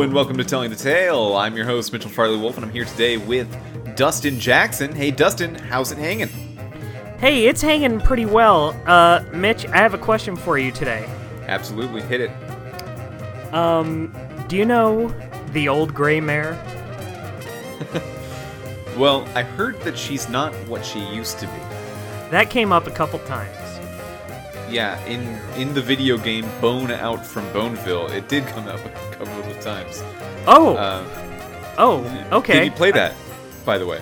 Hello and welcome to Telling the Tale. I'm your host, Mitchell Farley Wolf, and I'm here today with Dustin Jackson. Hey, Dustin, how's it hanging? Hey, it's hanging pretty well. Uh, Mitch, I have a question for you today. Absolutely, hit it. Um, do you know the old gray mare? Well, I heard that she's not what she used to be. That came up a couple times. Yeah, in in the video game Bone Out from Boneville, it did come up a couple of times. Oh, Uh, oh, okay. Did you play that, by the way?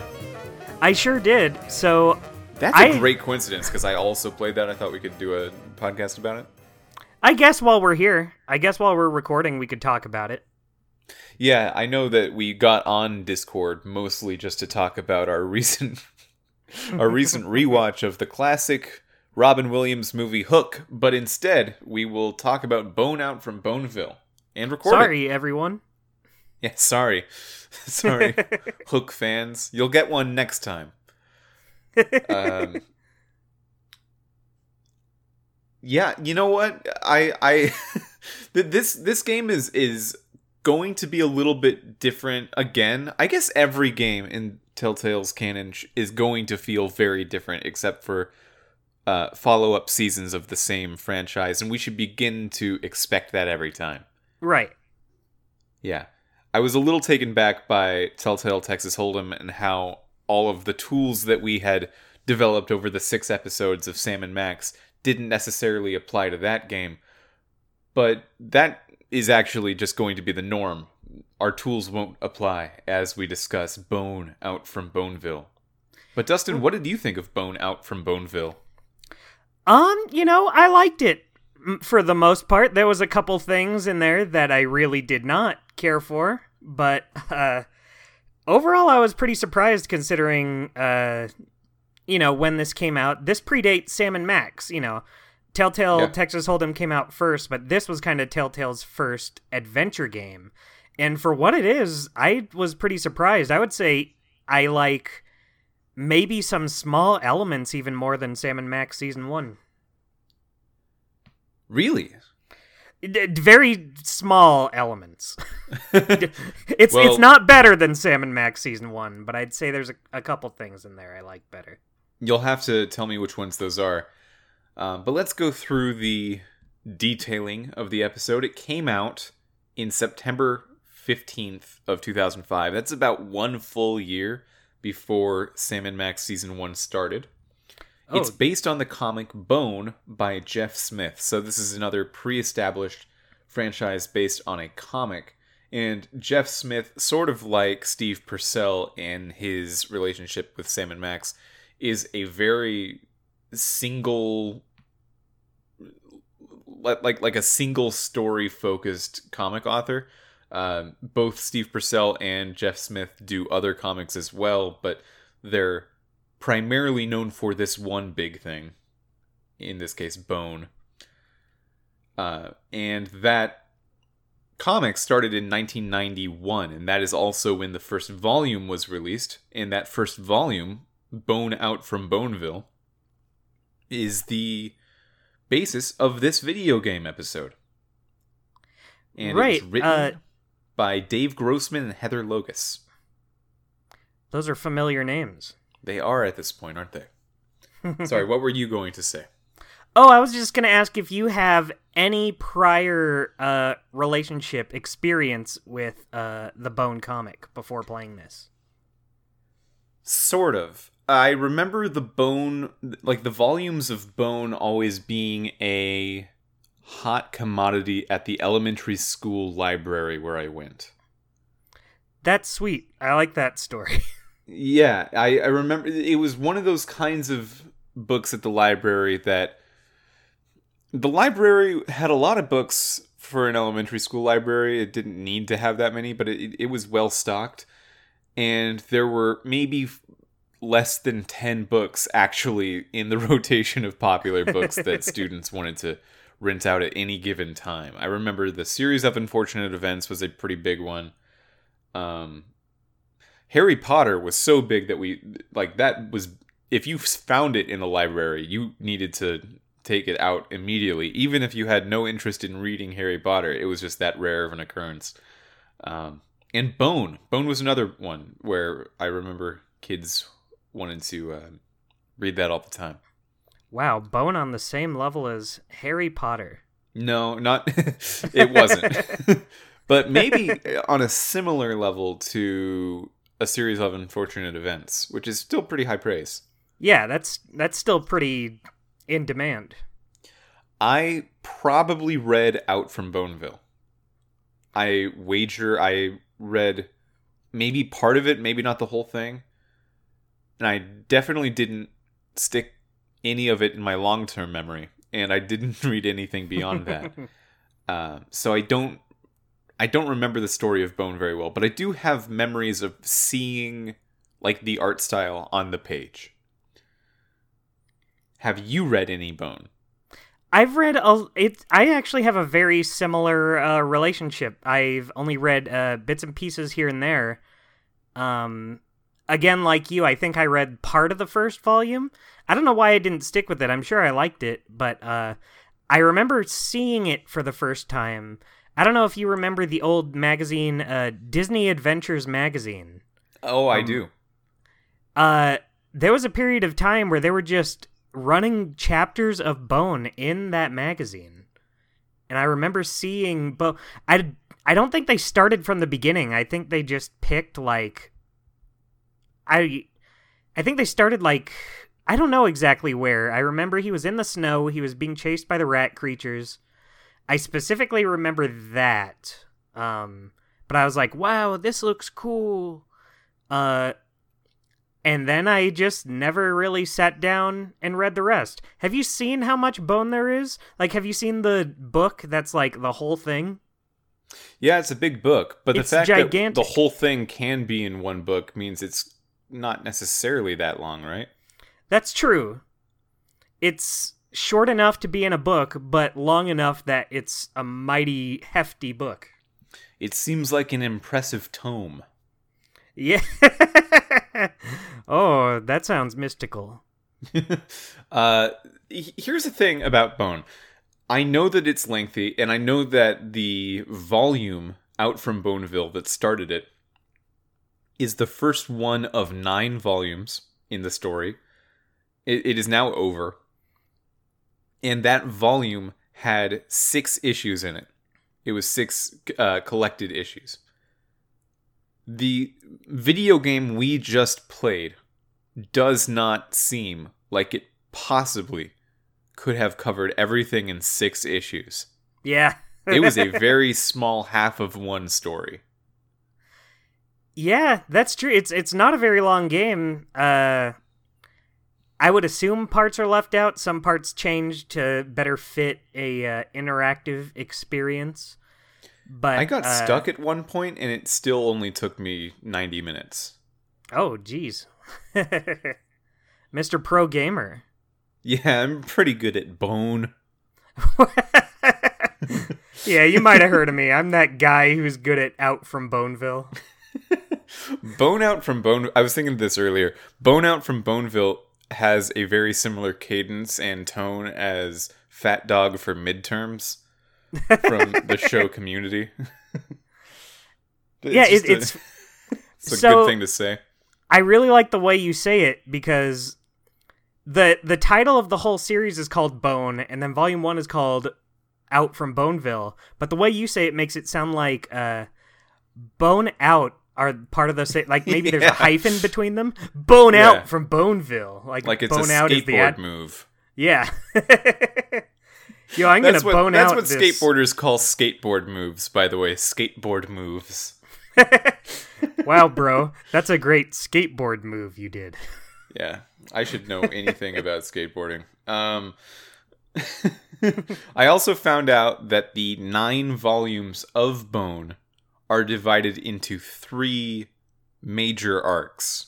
I sure did. So, That's a I- great coincidence because I also played that. I thought we could do a podcast about it. I guess while we're here, I guess while we're recording, we could talk about it. Yeah, I know that we got on Discord mostly just to talk about our recent our recent rewatch of the classic Robin Williams movie Hook, but instead we will talk about Bone Out from Boneville and record it. Sorry, everyone. Yeah, sorry. sorry. Hook fans. You'll get one next time. Um Yeah, you know what? I I this this game is is going to be a little bit different again. I guess every game in Telltale's canon is going to feel very different except for uh, follow-up seasons of the same franchise and we should begin to expect that every time. Right. Yeah. I was a little taken back by Telltale Texas Hold'em and how all of the tools that we had developed over the six episodes of Sam and Max didn't necessarily apply to that game. But that is actually just going to be the norm. Our tools won't apply as we discuss Bone Out from Boneville. But Dustin, what did you think of Bone Out from Boneville? Um, you know, I liked it for the most part. There was a couple things in there that I really did not care for, but uh overall I was pretty surprised considering uh you know, when this came out. This predates Sam and Max, you know. Telltale Yeah. Texas Hold'em came out first, but this was kind of Telltale's first adventure game. And for what it is, I was pretty surprised. I would say I like maybe some small elements even more than Sam and Max season 1. Really? D- very small elements. it's Well- it's not better than Sam and Max season one, but I'd say there's a, a couple things in there I like better. You'll have to tell me which ones those are. Um, but let's go through the detailing of the episode. It came out in September 15th of 2005. That's about one full year before Sam and Max season 1 started. Oh. It's Oh. based on the comic Bone by Jeff Smith. So this is another pre-established franchise based on a comic. And Jeff Smith, sort of like Steve Purcell and his relationship with Sam and Max, is a very single like, like a single story focused comic author. Um, both Steve Purcell and Jeff Smith do other comics as well, but they're primarily known for this one big thing. In this case, Bone. Uh, and that comic started in 1991, and that is also when the first volume was released. And that first volume, Bone Out from Boneville, is the basis of this video game episode. And Right, it's written uh, by Dave Grossman and Heather Logas. Those are familiar names. They are at this point, aren't they? Sorry, what were you going to say? Oh, I was just gonna ask if you have any prior uh, relationship experience with uh, the Bone comic before playing this. Sort of. I remember the bone, like the volumes of bone, always being a hot commodity at the elementary school library where I went. That's sweet. I like that story. Yeah, I, I remember it was one of those kinds of books at the library that the library had a lot of books for an elementary school library. It didn't need to have that many, but it, it was well stocked. And there were maybe less than 10 books actually in the rotation of popular books that students wanted to rent out at any given time. I remember the series of unfortunate events was a pretty big one. Um, Harry Potter was so big that we like that was if you found it in the library, you needed to take it out immediately, even if you had no interest in reading Harry Potter. It was just that rare of an occurrence. Um, and Bone. Bone was another one where I remember kids wanted to uh, read that all the time. Wow, Bone on the same level as Harry Potter. No, not it wasn't. but maybe on a similar level to a series of unfortunate events, which is still pretty high praise. Yeah, that's that's still pretty in demand. I probably read Out from Boneville. I wager I read maybe part of it, maybe not the whole thing. And I definitely didn't stick any of it in my long term memory. And I didn't read anything beyond that. uh, so I don't I don't remember the story of Bone very well, but I do have memories of seeing like the art style on the page. Have you read any Bone? I've read a it. I actually have a very similar uh, relationship. I've only read uh, bits and pieces here and there. Um, again, like you, I think I read part of the first volume. I don't know why I didn't stick with it. I'm sure I liked it, but uh, I remember seeing it for the first time. I don't know if you remember the old magazine, uh, Disney Adventures magazine. Oh, I um, do. Uh, there was a period of time where they were just running chapters of Bone in that magazine. And I remember seeing Bone. I, I don't think they started from the beginning. I think they just picked, like. I, I think they started, like. I don't know exactly where. I remember he was in the snow, he was being chased by the rat creatures. I specifically remember that. Um, but I was like, wow, this looks cool. Uh, and then I just never really sat down and read the rest. Have you seen how much bone there is? Like, have you seen the book that's like the whole thing? Yeah, it's a big book, but it's the fact gigantic. that the whole thing can be in one book means it's not necessarily that long, right? That's true. It's short enough to be in a book, but long enough that it's a mighty hefty book. It seems like an impressive tome. Yeah. oh, that sounds mystical. uh, here's the thing about Bone. I know that it's lengthy, and I know that the volume out from Boneville that started it is the first one of nine volumes in the story. It, it is now over. And that volume had six issues in it. It was six uh, collected issues the video game we just played does not seem like it possibly could have covered everything in six issues. Yeah. it was a very small half of one story. Yeah, that's true. It's it's not a very long game. Uh I would assume parts are left out, some parts changed to better fit a uh, interactive experience. But I got uh, stuck at one point, and it still only took me ninety minutes. Oh, geez, Mr. Pro Gamer. Yeah, I'm pretty good at bone. yeah, you might have heard of me. I'm that guy who's good at Out from Boneville. Bone Out from Bone. I was thinking of this earlier. Bone Out from Boneville has a very similar cadence and tone as Fat Dog for midterms from the show Community. it's yeah, it, it's a, it's a so, good thing to say. I really like the way you say it because the the title of the whole series is called Bone, and then Volume One is called Out from Boneville. But the way you say it makes it sound like uh, Bone Out are part of the same. Like maybe yeah. there's a hyphen between them. Bone yeah. Out from Boneville, like like it's bone a out skateboard is the ad- move. Yeah. Yo, I'm that's gonna what, bone that's out. That's what this. skateboarders call skateboard moves, by the way. Skateboard moves. wow, bro, that's a great skateboard move you did. Yeah, I should know anything about skateboarding. Um, I also found out that the nine volumes of Bone are divided into three major arcs.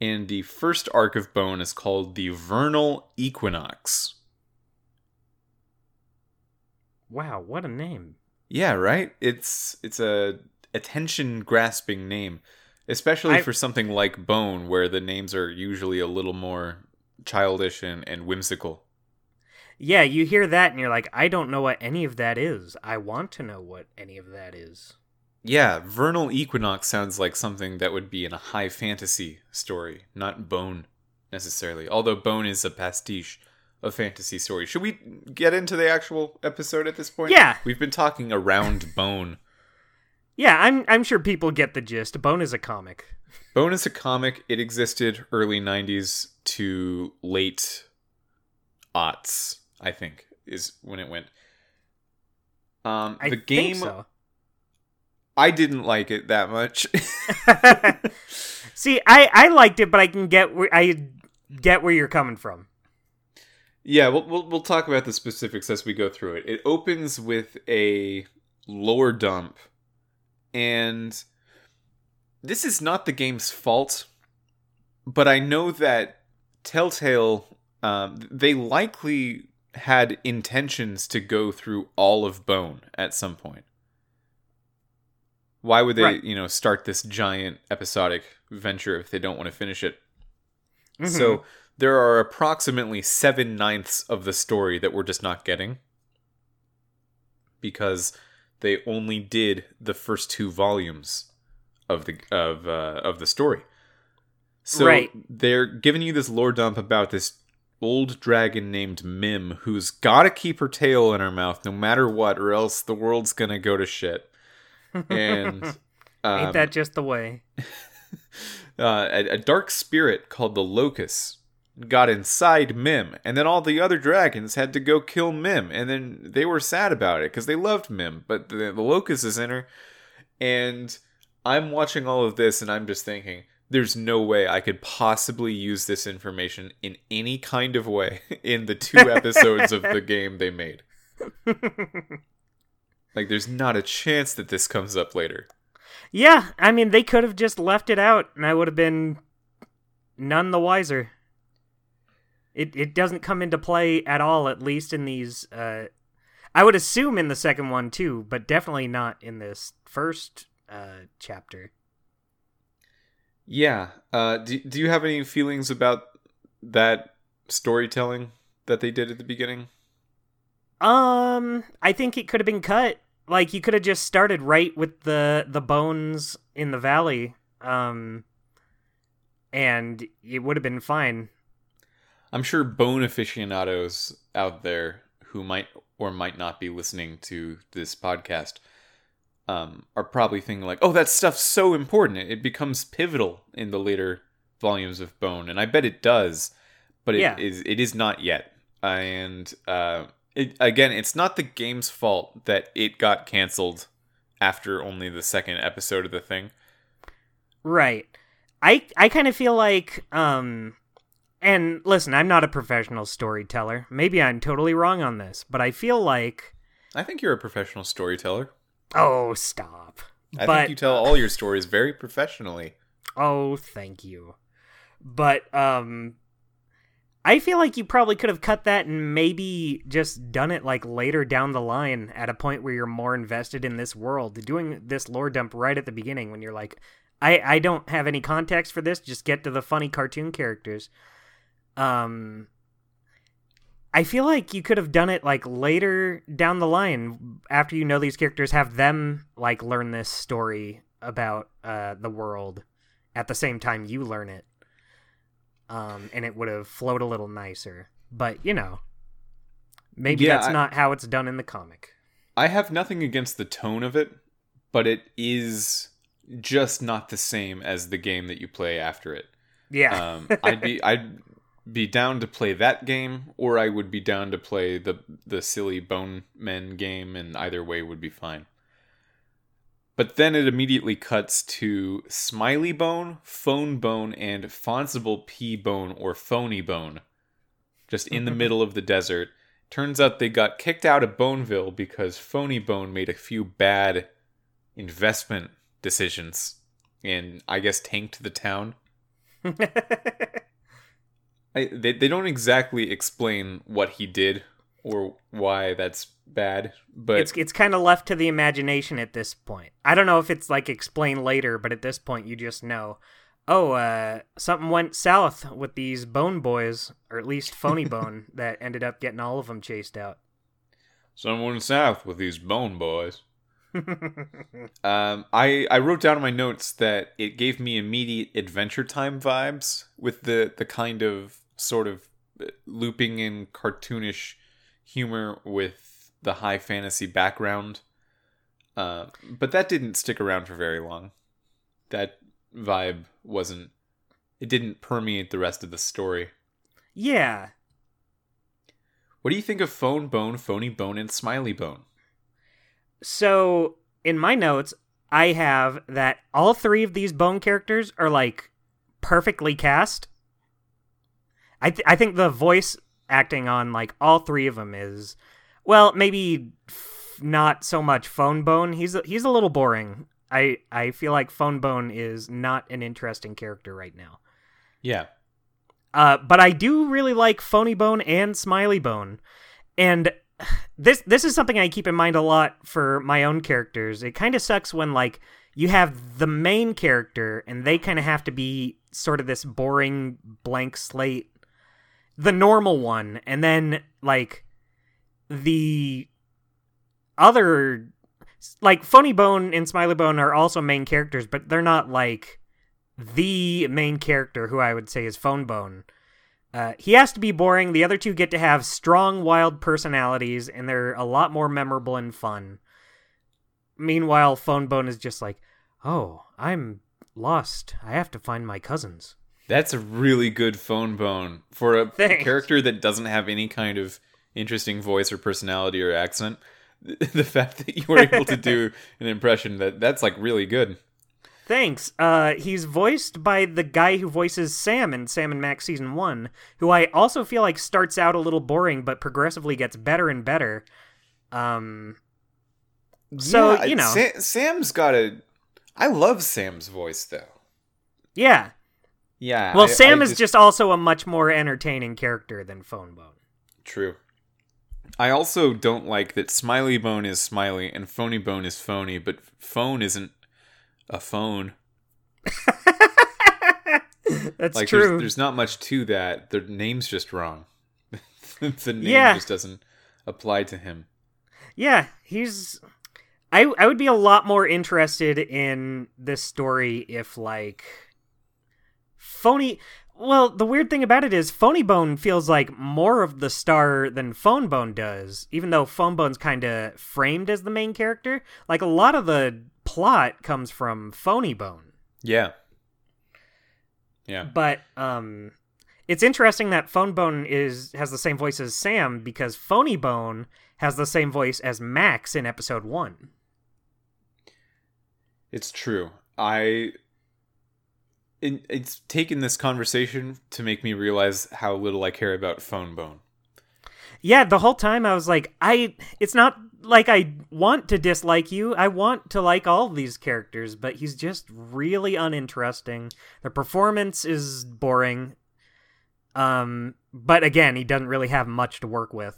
And the first arc of Bone is called the Vernal Equinox. Wow, what a name. Yeah, right? It's it's a attention grasping name, especially I... for something like Bone where the names are usually a little more childish and, and whimsical. Yeah, you hear that and you're like, I don't know what any of that is. I want to know what any of that is. Yeah, Vernal Equinox sounds like something that would be in a high fantasy story, not Bone necessarily. Although Bone is a pastiche of fantasy story. Should we get into the actual episode at this point? Yeah. We've been talking around Bone. Yeah, I'm I'm sure people get the gist. Bone is a comic. Bone is a comic. It existed early 90s to late aughts, I think, is when it went. Um, I the game, think so. I didn't like it that much. See, I I liked it, but I can get where I get where you're coming from. yeah, we'll, we'll we'll talk about the specifics as we go through it. It opens with a lore dump, and this is not the game's fault, but I know that Telltale, um, they likely had intentions to go through all of Bone at some point. Why would they, Right. you know, start this giant episodic venture if they don't want to finish it? Mhm. So there are approximately seven ninths of the story that we're just not getting because they only did the first two volumes of the of uh, of the story. So Right. they're giving you this lore dump about this old dragon named Mim who's got to keep her tail in her mouth no matter what, or else the world's gonna go to shit. And um, ain't that just the way? uh, a, a dark spirit called the Locust got inside Mim, and then all the other dragons had to go kill Mim, and then they were sad about it because they loved Mim, but the, the Locust is in her, and I'm watching all of this, and I'm just thinking. There's no way I could possibly use this information in any kind of way in the two episodes of the game they made. Like, there's not a chance that this comes up later. Yeah, I mean they could have just left it out, and I would have been none the wiser. It it doesn't come into play at all, at least in these. Uh, I would assume in the second one too, but definitely not in this first uh, chapter. Yeah. Uh, do, do you have any feelings about that storytelling that they did at the beginning? Um, I think it could have been cut. Like you could have just started right with the the bones in the valley. Um, and it would have been fine. I'm sure bone aficionados out there who might or might not be listening to this podcast um, are probably thinking like, "Oh, that stuff's so important. It, becomes pivotal in the later volumes of Bone," and I bet it does, but it is Yeah. it is not yet. And uh, it, again, it's not the game's fault that it got canceled after only the second episode of the thing. Right. I I kind of feel like um and listen, I'm not a professional storyteller. Maybe I'm totally wrong on this, but I feel like I think you're a professional storyteller. oh, stop. I But- think you tell all your stories very professionally. Oh, thank you. But um I feel like you probably could have cut that and maybe just done it like later down the line at a point where you're more invested in this world. Doing this lore dump right at the beginning when you're like, I, I don't have any context for this, just get to the funny cartoon characters. Um I feel like you could have done it like later down the line after you know these characters have them like learn this story about uh the world at the same time you learn it. Um, and it would have flowed a little nicer. But, you know, maybe Yeah, that's I- not how it's done in the comic. I have nothing against the tone of it, but it is just not the same as the game that you play after it. Yeah. Um, I'd be I'd be down to play that game, or I would be down to play the the silly Bone Men game, and either way would be fine. But then it immediately cuts to Smiley Bone, Fone Bone, and Phoncible P Bone or Phoney Bone, just in the middle of the desert. Turns out they got kicked out of Boneville because Phoney Bone made a few bad investment decisions and I guess tanked the town. I, they, they don't exactly explain what he did or why that's bad, but it's it's kind of left to the imagination at this point. I don't know if it's like explained later, but at this point you just know, oh, uh, something went south with these Bone Boys, or at least Phoney Bone, that ended up getting all of them chased out. someone went south with these bone boys. Um, I I wrote down in my notes that it gave me immediate Adventure Time vibes with the the kind of sort of uh, looping and cartoonish humor with the high fantasy background. Uh, but that didn't stick around for very long. That vibe wasn't. It didn't permeate the rest of the story. yeah. What do you think of Fone Bone, Phoney Bone, and Smiley Bone? So in my notes, I have that all three of these bone characters are like perfectly cast. I th- I think the voice acting on like all three of them is well, maybe f- not so much Fone Bone. He's a, he's a little boring. I I feel like Fone Bone is not an interesting character right now. Yeah, Uh, but I do really like Phoney Bone and Smiley Bone, and this this is something I keep in mind a lot for my own characters. It kind of sucks when like you have the main character and they kind of have to be sort of this boring blank slate, the normal one, and then like the other like Phoney Bone and Smiley Bone are also main characters, but they're not like the main character who I would say is Fone Bone. Uh, he has to be boring. The other two get to have strong, wild personalities, and they're a lot more memorable and fun. Meanwhile, Fone Bone is just like, oh, I'm lost. I have to find my cousins. That's a really good Fone Bone for a Thanks. character that doesn't have any kind of interesting voice or personality or accent. The fact that you were able to do an impression that that's like really good. Thanks. Uh, he's voiced by the guy who voices Sam in Sam and Max season one, who I also feel like starts out a little boring, but progressively gets better and better. Um, So, Yeah, you know. Sa- Sam's got a. I love Sam's voice though. yeah. Yeah. Well, I- Sam I is just also a much more entertaining character than Fone Bone. true. I also don't like that Smiley Bone is Smiley and Phoney Bone is phony, but phone isn't a phone. That's like true. There's, there's not much to that. The name's just wrong. the name Yeah. just doesn't apply to him. Yeah, he's. I I would be a lot more interested in this story if like phony. Well, the weird thing about it is Phoney Bone feels like more of the star than Fone Bone does, even though Fone Bone's kind of framed as the main character. Like a lot of the plot comes from Phoney Bone. Yeah. Yeah. But um it's interesting that Fone Bone is has the same voice as Sam because Phoney Bone has the same voice as Max in episode 1. It's true. I. It, it's taken this conversation to make me realize how little I care about Fone Bone. Yeah, the whole time I was like, I it's not like I want to dislike you. I want to like all these characters, but he's just really uninteresting. The performance is boring. Um, but again, he doesn't really have much to work with.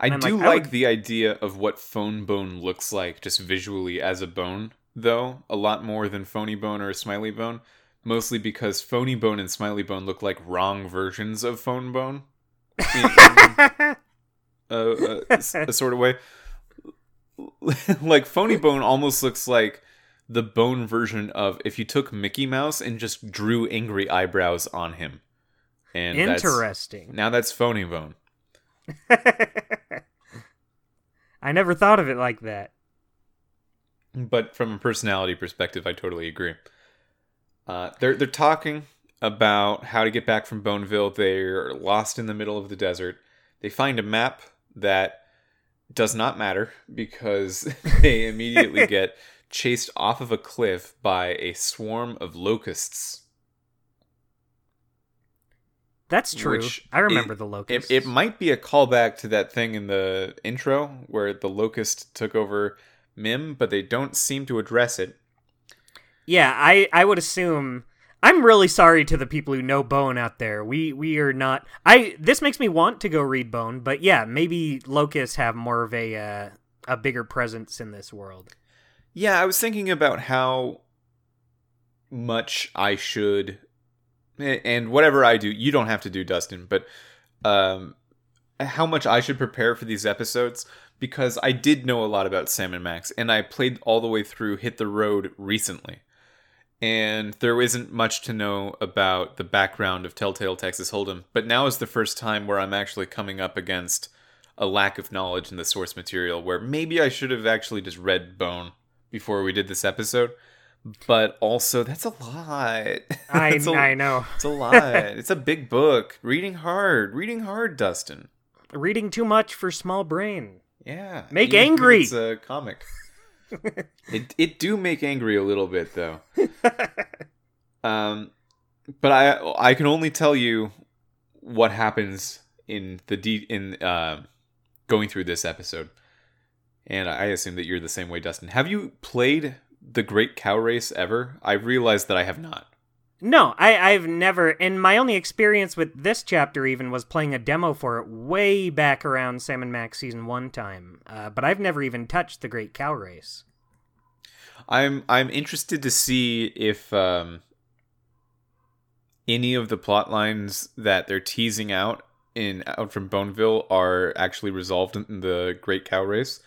I do like, I would- the idea of what Fone Bone looks like just visually as a bone, though, a lot more than Phoney Bone or Smiley Bone. Mostly because Phoney Bone and Smiley Bone look like wrong versions of Fone Bone. In, in uh, uh, a, a- a sort of way. like Phoney Bone almost looks like the bone version of if you took Mickey Mouse and just drew angry eyebrows on him. And that's- Interesting. now that's Phoney Bone. I never thought of it like that. But from a personality perspective, I totally agree. Uh, they're they're talking about how to get back from Boneville. They're lost in the middle of the desert. They find a map that does not matter because they immediately get chased off of a cliff by a swarm of locusts. That's true. I remember it- the It, locusts. it might be a callback to that thing in the intro where the locust took over Mim, but they don't seem to address it. Yeah, I I would assume I'm really sorry to the people who know Bone out there. We we are not I this makes me want to go read Bone, but yeah, maybe locusts have more of a uh, a bigger presence in this world. Yeah, I was thinking about how much I should, and whatever I do, you don't have to do, Dustin, but um, how much I should prepare for these episodes because I did know a lot about Sam and Max and I played all the way through Hit the Road recently. And there isn't much to know about the background of Telltale Texas Hold'em, but now is the first time where I'm actually coming up against a lack of knowledge in the source material where maybe I should have actually just read Bone before we did this episode. But also, that's a lot. I, It's know. It's a lot. it's a big book. Reading hard. Reading hard, Dustin. Reading too much for small brain. Yeah. Make angry. It's a comic. It it do make angry a little bit though. um, but I I can only tell you what happens in the de- in uh, going through this episode, and I assume that you're the same way, Dustin. Have you played the Great Cow Race ever? I realized that I have not. No, I, I've never. And my only experience with this chapter even was playing a demo for it way back around Sam and Max season one time. Uh, but I've never even touched the Great Cow Race. I'm I'm interested to see if um, any of the plot lines that they're teasing out in out from Boneville are actually resolved in the Great Cow Race.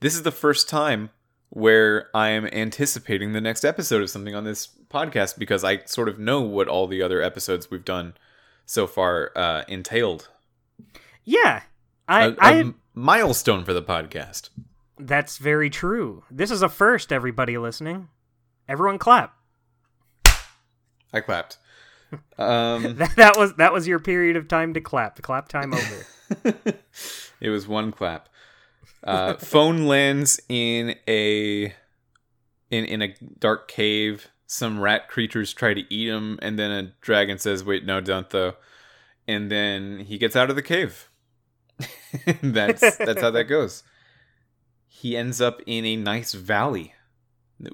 This is the first time where I am anticipating the next episode of something on this podcast because I sort of know what all the other episodes we've done so far uh, entailed. Yeah, I, A- a I m- milestone for the podcast. that's very true. This is a first, everybody listening. Everyone clap. I clapped. Um, That, that was that was your period of time to clap. The clap time over. it was one clap. Uh, Fone lands in a in in a dark cave. Some rat creatures try to eat him, and then a dragon says, "Wait, no, don't though." And then he gets out of the cave. that's that's how that goes. He ends up in a nice valley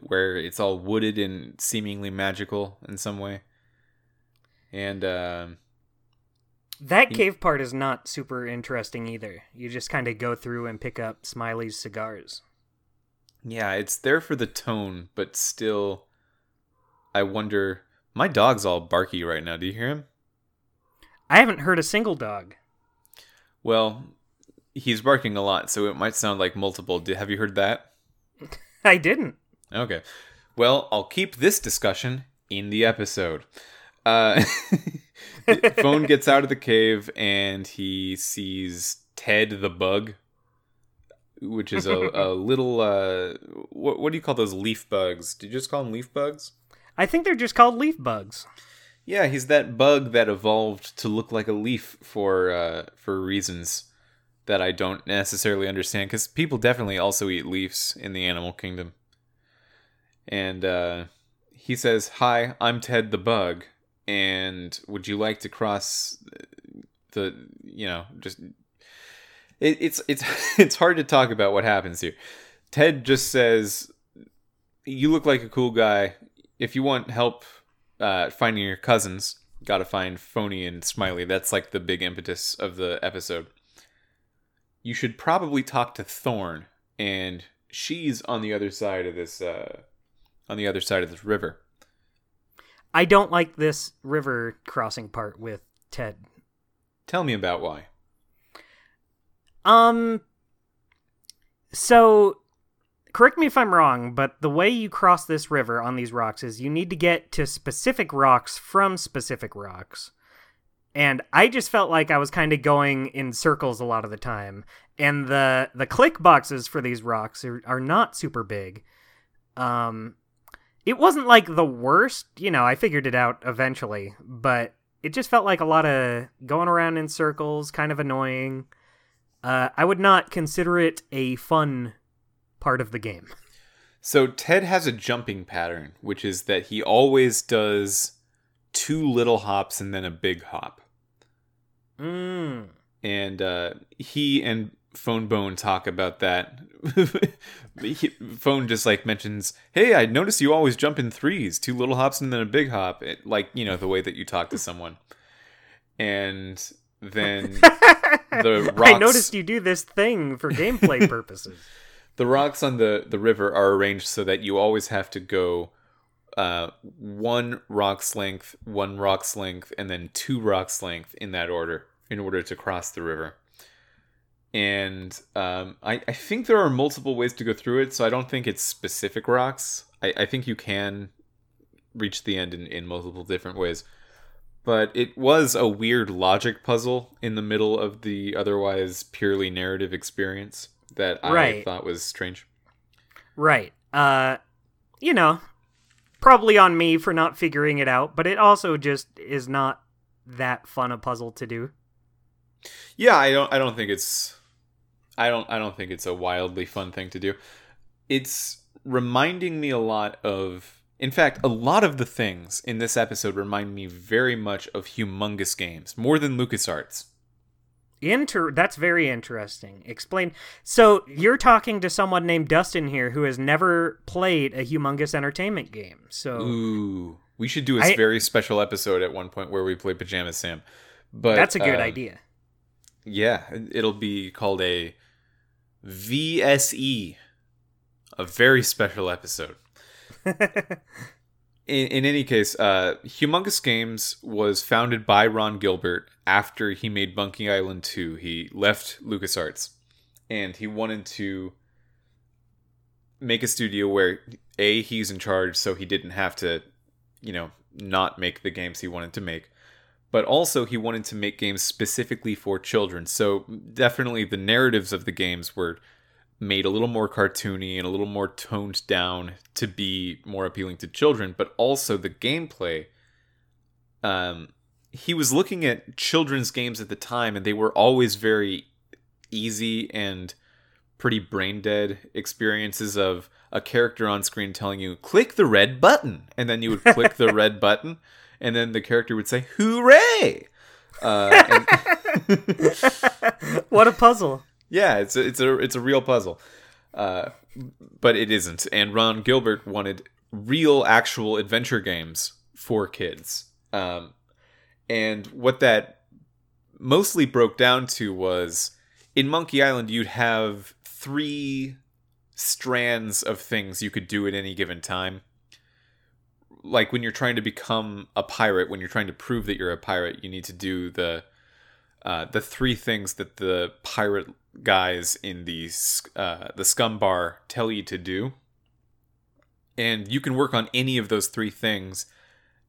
where it's all wooded and seemingly magical in some way. And um That He- cave part is not super interesting either. You just kind of go through and pick up Smiley's cigars. Yeah, it's there for the tone, but still, I wonder. My dog's all barky right now. Do you hear him? I haven't heard a single dog. Well, he's barking a lot, so it might sound like multiple. Have you heard that? I didn't. Okay. Well, I'll keep this discussion in the episode. Uh, Fone gets out of the cave and he sees Ted the bug, which is a, a little. Uh, what, what do you call those leaf bugs? Did you just call them leaf bugs? I think they're just called leaf bugs. Yeah, he's that bug that evolved to look like a leaf for uh, for reasons that I don't necessarily understand. Because people definitely also eat leaves in the animal kingdom. And uh, he says, "Hi, I'm Ted the bug, and would you like to cross the you know just it, it's it's it's hard to talk about what happens here. Ted just says, "You look like a cool guy. If you want help uh, finding your cousins, got to find Phony and Smiley. That's like the big impetus of the episode. You should probably talk to Thorn, and she's on the other side of this uh, on the other side of this river." I don't like this river crossing part with Ted. Tell me about why. Um so correct me if I'm wrong, but the way you cross this river on these rocks is you need to get to specific rocks from specific rocks. And I just felt like I was kind of going in circles a lot of the time. And the the click boxes for these rocks are, are not super big. Um it wasn't like the worst, you know, I figured it out eventually, but it just felt like a lot of going around in circles, kind of annoying. Uh, I would not consider it a fun part of the game. So Ted has a jumping pattern, which is that he always does two little hops and then a big hop. Mm. and uh, he and Fone Bone talk about that. Phone just like mentions, "Hey, I noticed you always jump in threes, two little hops and then a big hop, it, like you know the way that you talk to someone." And then the rocks, I noticed you do this thing for gameplay purposes. The rocks on the the river are arranged so that you always have to go uh, one rock's length, one rock's length, and then two rocks length in that order in order to cross the river. and um, I, I think there are multiple ways to go through it, so I don't think it's specific rocks. I, I think you can reach the end in, in multiple different ways. But it was a weird logic puzzle in the middle of the otherwise purely narrative experience that I Right. thought was strange. Right. Uh, you know, probably on me for not figuring it out, but it also just is not that fun a puzzle to do. Yeah, I don't I don't think it's I don't I don't think it's a wildly fun thing to do. It's reminding me a lot of in fact, a lot of the things in this episode remind me very much of humongous games, more than LucasArts. Inter that's very interesting. Explain. So, you're talking to someone named Dustin here who has never played a humongous entertainment game. So, Ooh. We should do a I- very special episode at one point where we play Pajama Sam. But that's a good uh, idea. Yeah, it'll be called a VSE, a very special episode. In, in any case, uh, Humongous Games was founded by Ron Gilbert after he made Monkey Island 2. He left LucasArts and he wanted to make a studio where A, he's in charge so he didn't have to, you know, not make the games he wanted to make. But also, he wanted to make games specifically for children. So, definitely, the narratives of the games were made a little more cartoony and a little more toned down to be more appealing to children, but also the gameplay. Um, he was looking at children's games at the time, and they were always very easy and pretty brain dead experiences of a character on screen telling you, click the red button. And then you would click the red button, and then the character would say, hooray! Uh, and- what a puzzle. Yeah, it's a, it's a it's a real puzzle, uh, but it isn't. And Ron Gilbert wanted real, actual adventure games for kids. Um, and what that mostly broke down to was in Monkey Island, you'd have three strands of things you could do at any given time. Like when you're trying to become a pirate, when you're trying to prove that you're a pirate, you need to do the uh, the three things that the pirate guys in the uh, the SCUMM Bar tell you to do, and you can work on any of those three things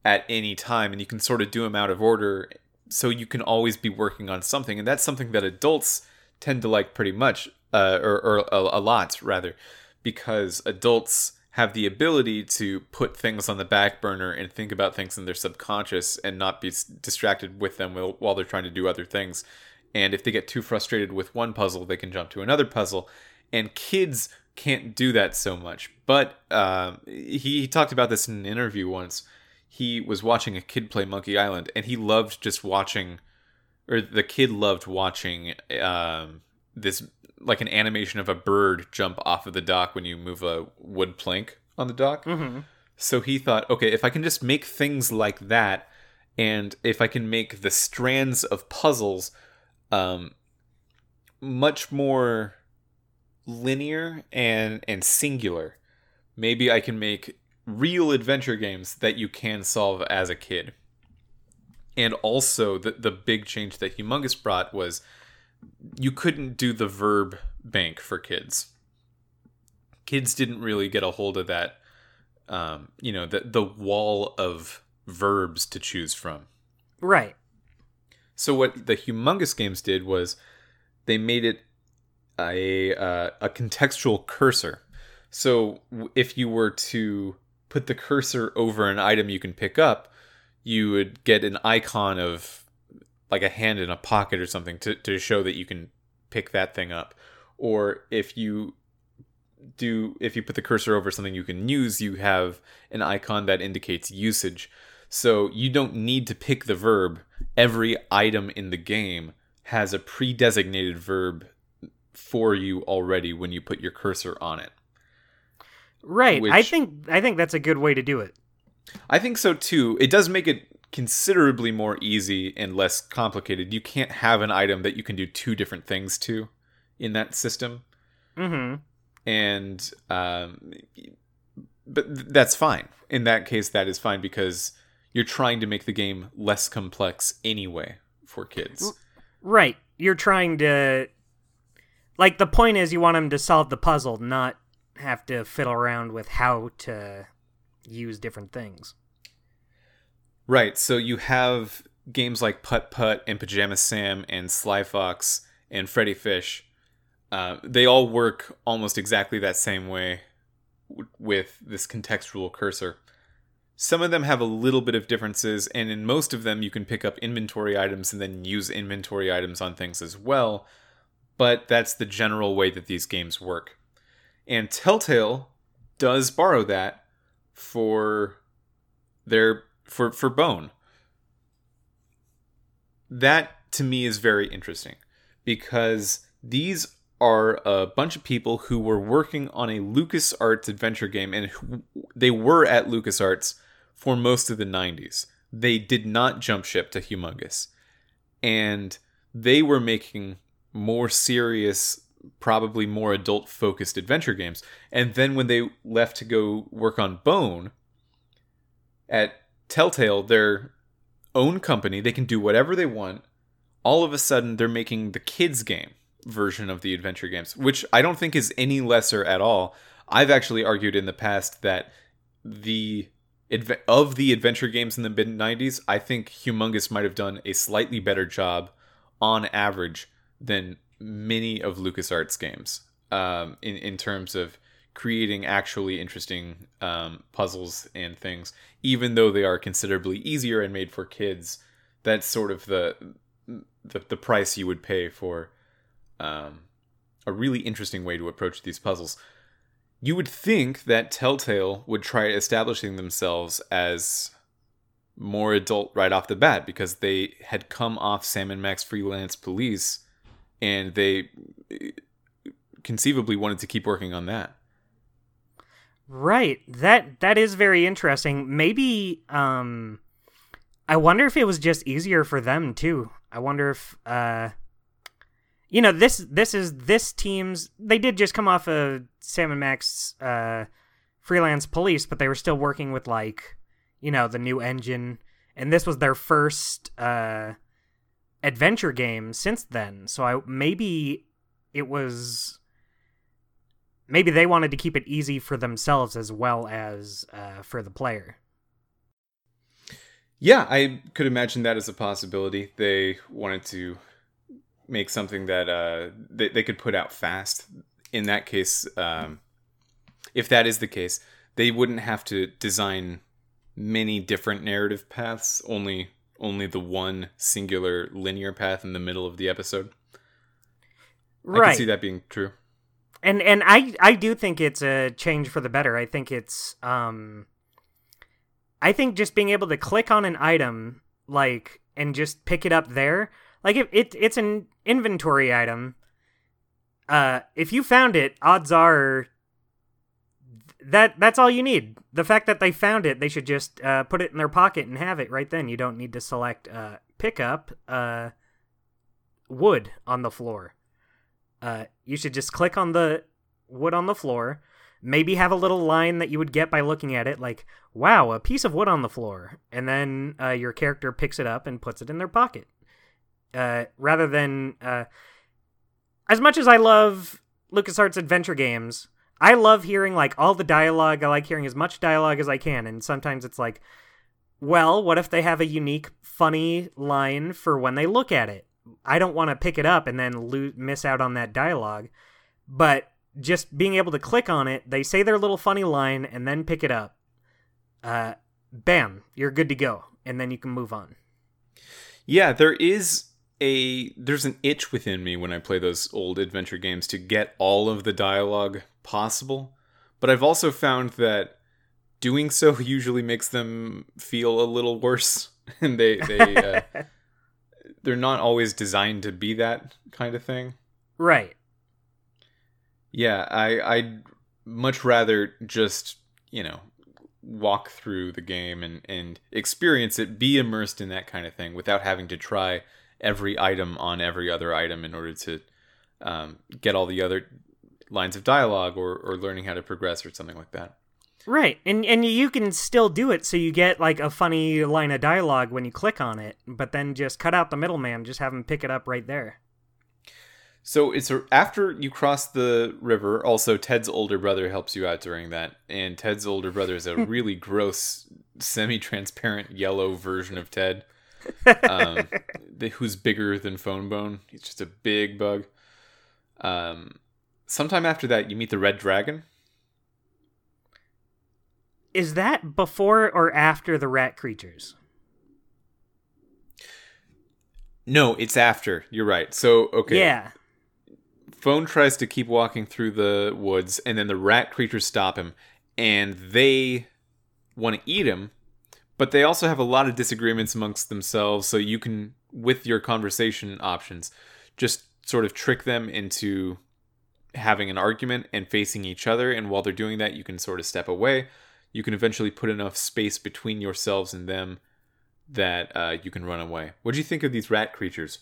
at any time, and you can sort of do them out of order, so you can always be working on something, and that's something that adults tend to like pretty much, uh, or, or a, a lot rather, because adults have the ability to put things on the back burner and think about things in their subconscious and not be distracted with them while they're trying to do other things. And if they get too frustrated with one puzzle, they can jump to another puzzle. And kids can't do that so much. But um, he, he talked about this in an interview once. He was watching a kid play Monkey Island, and he loved just watching, or the kid loved watching um, this like an animation of a bird jump off of the dock when you move a wood plank on the dock. hmm So he thought, okay, if I can just make things like that, and if I can make the strands of puzzles um, much more linear and and singular, maybe I can make real adventure games that you can solve as a kid. And also, the the big change that Humongous brought was you couldn't do the verb bank for kids. Kids didn't really get a hold of that um, you know, the the wall of verbs to choose from. Right. So what the humongous games did was they made it a uh, a contextual cursor. So if you were to put the cursor over an item you can pick up, you would get an icon of like a hand in a pocket or something to, to show that you can pick that thing up. Or if you do if you put the cursor over something you can use, you have an icon that indicates usage. So you don't need to pick the verb. Every item in the game has a pre-designated verb for you already when you put your cursor on it. Right. I think I think that's a good way to do it. I think so too. It does make it considerably more easy and less complicated. You can't have an item that you can do two different things to in that system. hmm and um, but th- that's fine. In that case, that is fine because you're trying to make the game less complex anyway for kids. Right. You're trying to like the point is you want them to solve the puzzle, not have to fiddle around with how to use different things. Right. So you have games like Putt Putt and Pajama Sam and Spy Fox and Freddy Fish. Uh, they all work almost exactly that same way w- with this contextual cursor. Some of them have a little bit of differences, and in most of them, you can pick up inventory items and then use inventory items on things as well. But that's the general way that these games work. And Telltale does borrow that for their for for Bone. That to me is very interesting because these are a bunch of people who were working on a LucasArts adventure game and they were at LucasArts for most of the 90s. They did not jump ship to Humongous. And they were making more serious, probably more adult focused adventure games. And then when they left to go work on Bone at Telltale, their own company, they can do whatever they want. All of a sudden, they're making the kids' game version of the adventure games, which I don't think is any lesser at all. I've actually argued in the past that the of the adventure games in the mid 90s, I think Humongous might have done a slightly better job on average than many of LucasArts games um, in, in terms of creating actually interesting um, puzzles and things, even though they are considerably easier and made for kids. That's sort of the the, the price you would pay for um, a really interesting way to approach these puzzles. You would think that Telltale would try establishing themselves as more adult right off the bat because they had come off Sam and Max Freelance Police and they conceivably wanted to keep working on that. Right. That that is very interesting. Maybe um I wonder if it was just easier for them too. I wonder if uh you know this this is this team's they did just come off of Sam and Max uh freelance police but they were still working with like you know the new engine. And this was their first uh adventure game since then. So I maybe it was maybe they wanted to keep it easy for themselves as well as uh, for the player. Yeah I could imagine that as a possibility. They wanted to make something that uh, they, they could put out fast. In that case, um, if that is the case, they wouldn't have to design many different narrative paths. Only only the one singular linear path in the middle of the episode. Right. I can see that being true. And and I I do think it's a change for the better. I think it's um I think just being able to click on an item like and just pick it up there like if it it's an inventory item, uh, if you found it, odds are that that's all you need. The fact that they found it, they should just uh, put it in their pocket and have it right then. You don't need to select uh, pick up uh, wood on the floor. Uh, you should just click on the wood on the floor. Maybe have a little line that you would get by looking at it, like "Wow, a piece of wood on the floor," and then uh, your character picks it up and puts it in their pocket rather than as much as I love LucasArts adventure games, I love hearing like all the dialogue. I like hearing as much dialogue as I can, and sometimes it's like, well, what if they have a unique, funny line for when they look at it? I don't want to pick it up and then lo- miss out on that dialogue, but just being able to click on it, they say their little funny line and then pick it up. Uh, bam, you're good to go, and then you can move on. Yeah, there is a there's an itch within me when I play those old adventure games to get all of the dialogue possible, but I've also found that doing so usually makes them feel a little worse, and they they uh, they're not always designed to be that kind of thing. Right. Yeah, I I'd much rather just you know walk through the game and and experience it, be immersed in that kind of thing without having to try every item on every other item in order to um, get all the other lines of dialogue or, or learning how to progress or something like that. Right. And and you can still do it so you get like a funny line of dialogue when you click on it, but then just cut out the middleman, just have him pick it up right there. So it's after you cross the river. Also, Ted's older brother helps you out during that, and Ted's older brother is a really gross, semi-transparent yellow version of Ted, um, the- who's bigger than Fone Bone. He's just a big bug. Um, sometime after that, you meet the Red Dragon. Is that before or after the rat creatures? No, it's after. You're right. So okay, Yeah. Fone tries to keep walking through the woods, and then the rat creatures stop him, and they want to eat him, but they also have a lot of disagreements amongst themselves. So you can, with your conversation options, just sort of trick them into having an argument and facing each other. And while they're doing that, you can sort of step away. You can eventually put enough space between yourselves and them that uh, you can run away. What do you think of these rat creatures?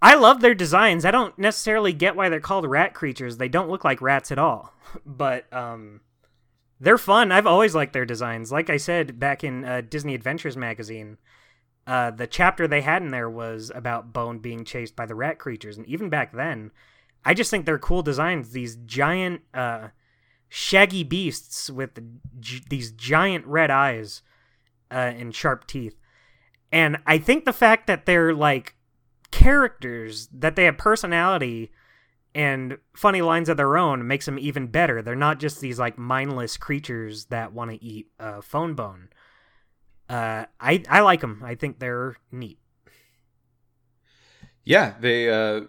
I love their designs. I don't necessarily get why they're called rat creatures. They don't look like rats at all. But um they're fun. I've always liked their designs. Like I said back in uh, Disney Adventures magazine, uh, the chapter they had in there was about Bone being chased by the rat creatures, and even back then, I just think they're cool designs. These giant, uh, shaggy beasts with g- these giant red eyes uh, and sharp teeth, and I think the fact that they're like characters, that they have personality and funny lines of their own makes them even better. They're not just these like mindless creatures that want to eat uh, fone bone. Uh, I I like them. I think they're neat. Yeah, they. Uh,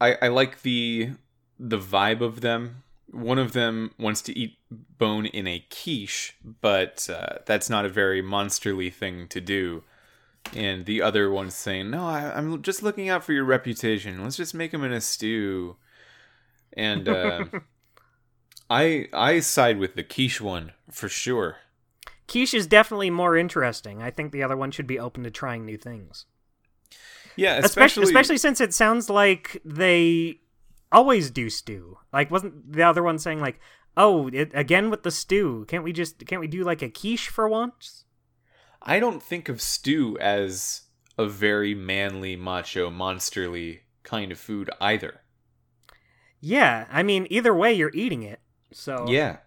I I like the the vibe of them. One of them wants to eat bone in a quiche, but uh, that's not a very monsterly thing to do. And the other one's saying, "No, I, I'm just looking out for your reputation. Let's just make him in a stew." And uh, I I side with the quiche one for sure. Quiche is definitely more interesting. I think the other one should be open to trying new things. Yeah, especially especially especially since it sounds like they always do stew. Like wasn't the other one saying like, "Oh, it, again with the stew. Can't we just can't we do like a quiche for once?" I don't think of stew as a very manly, macho, monsterly kind of food either. Yeah, I mean either way you're eating it. So Yeah.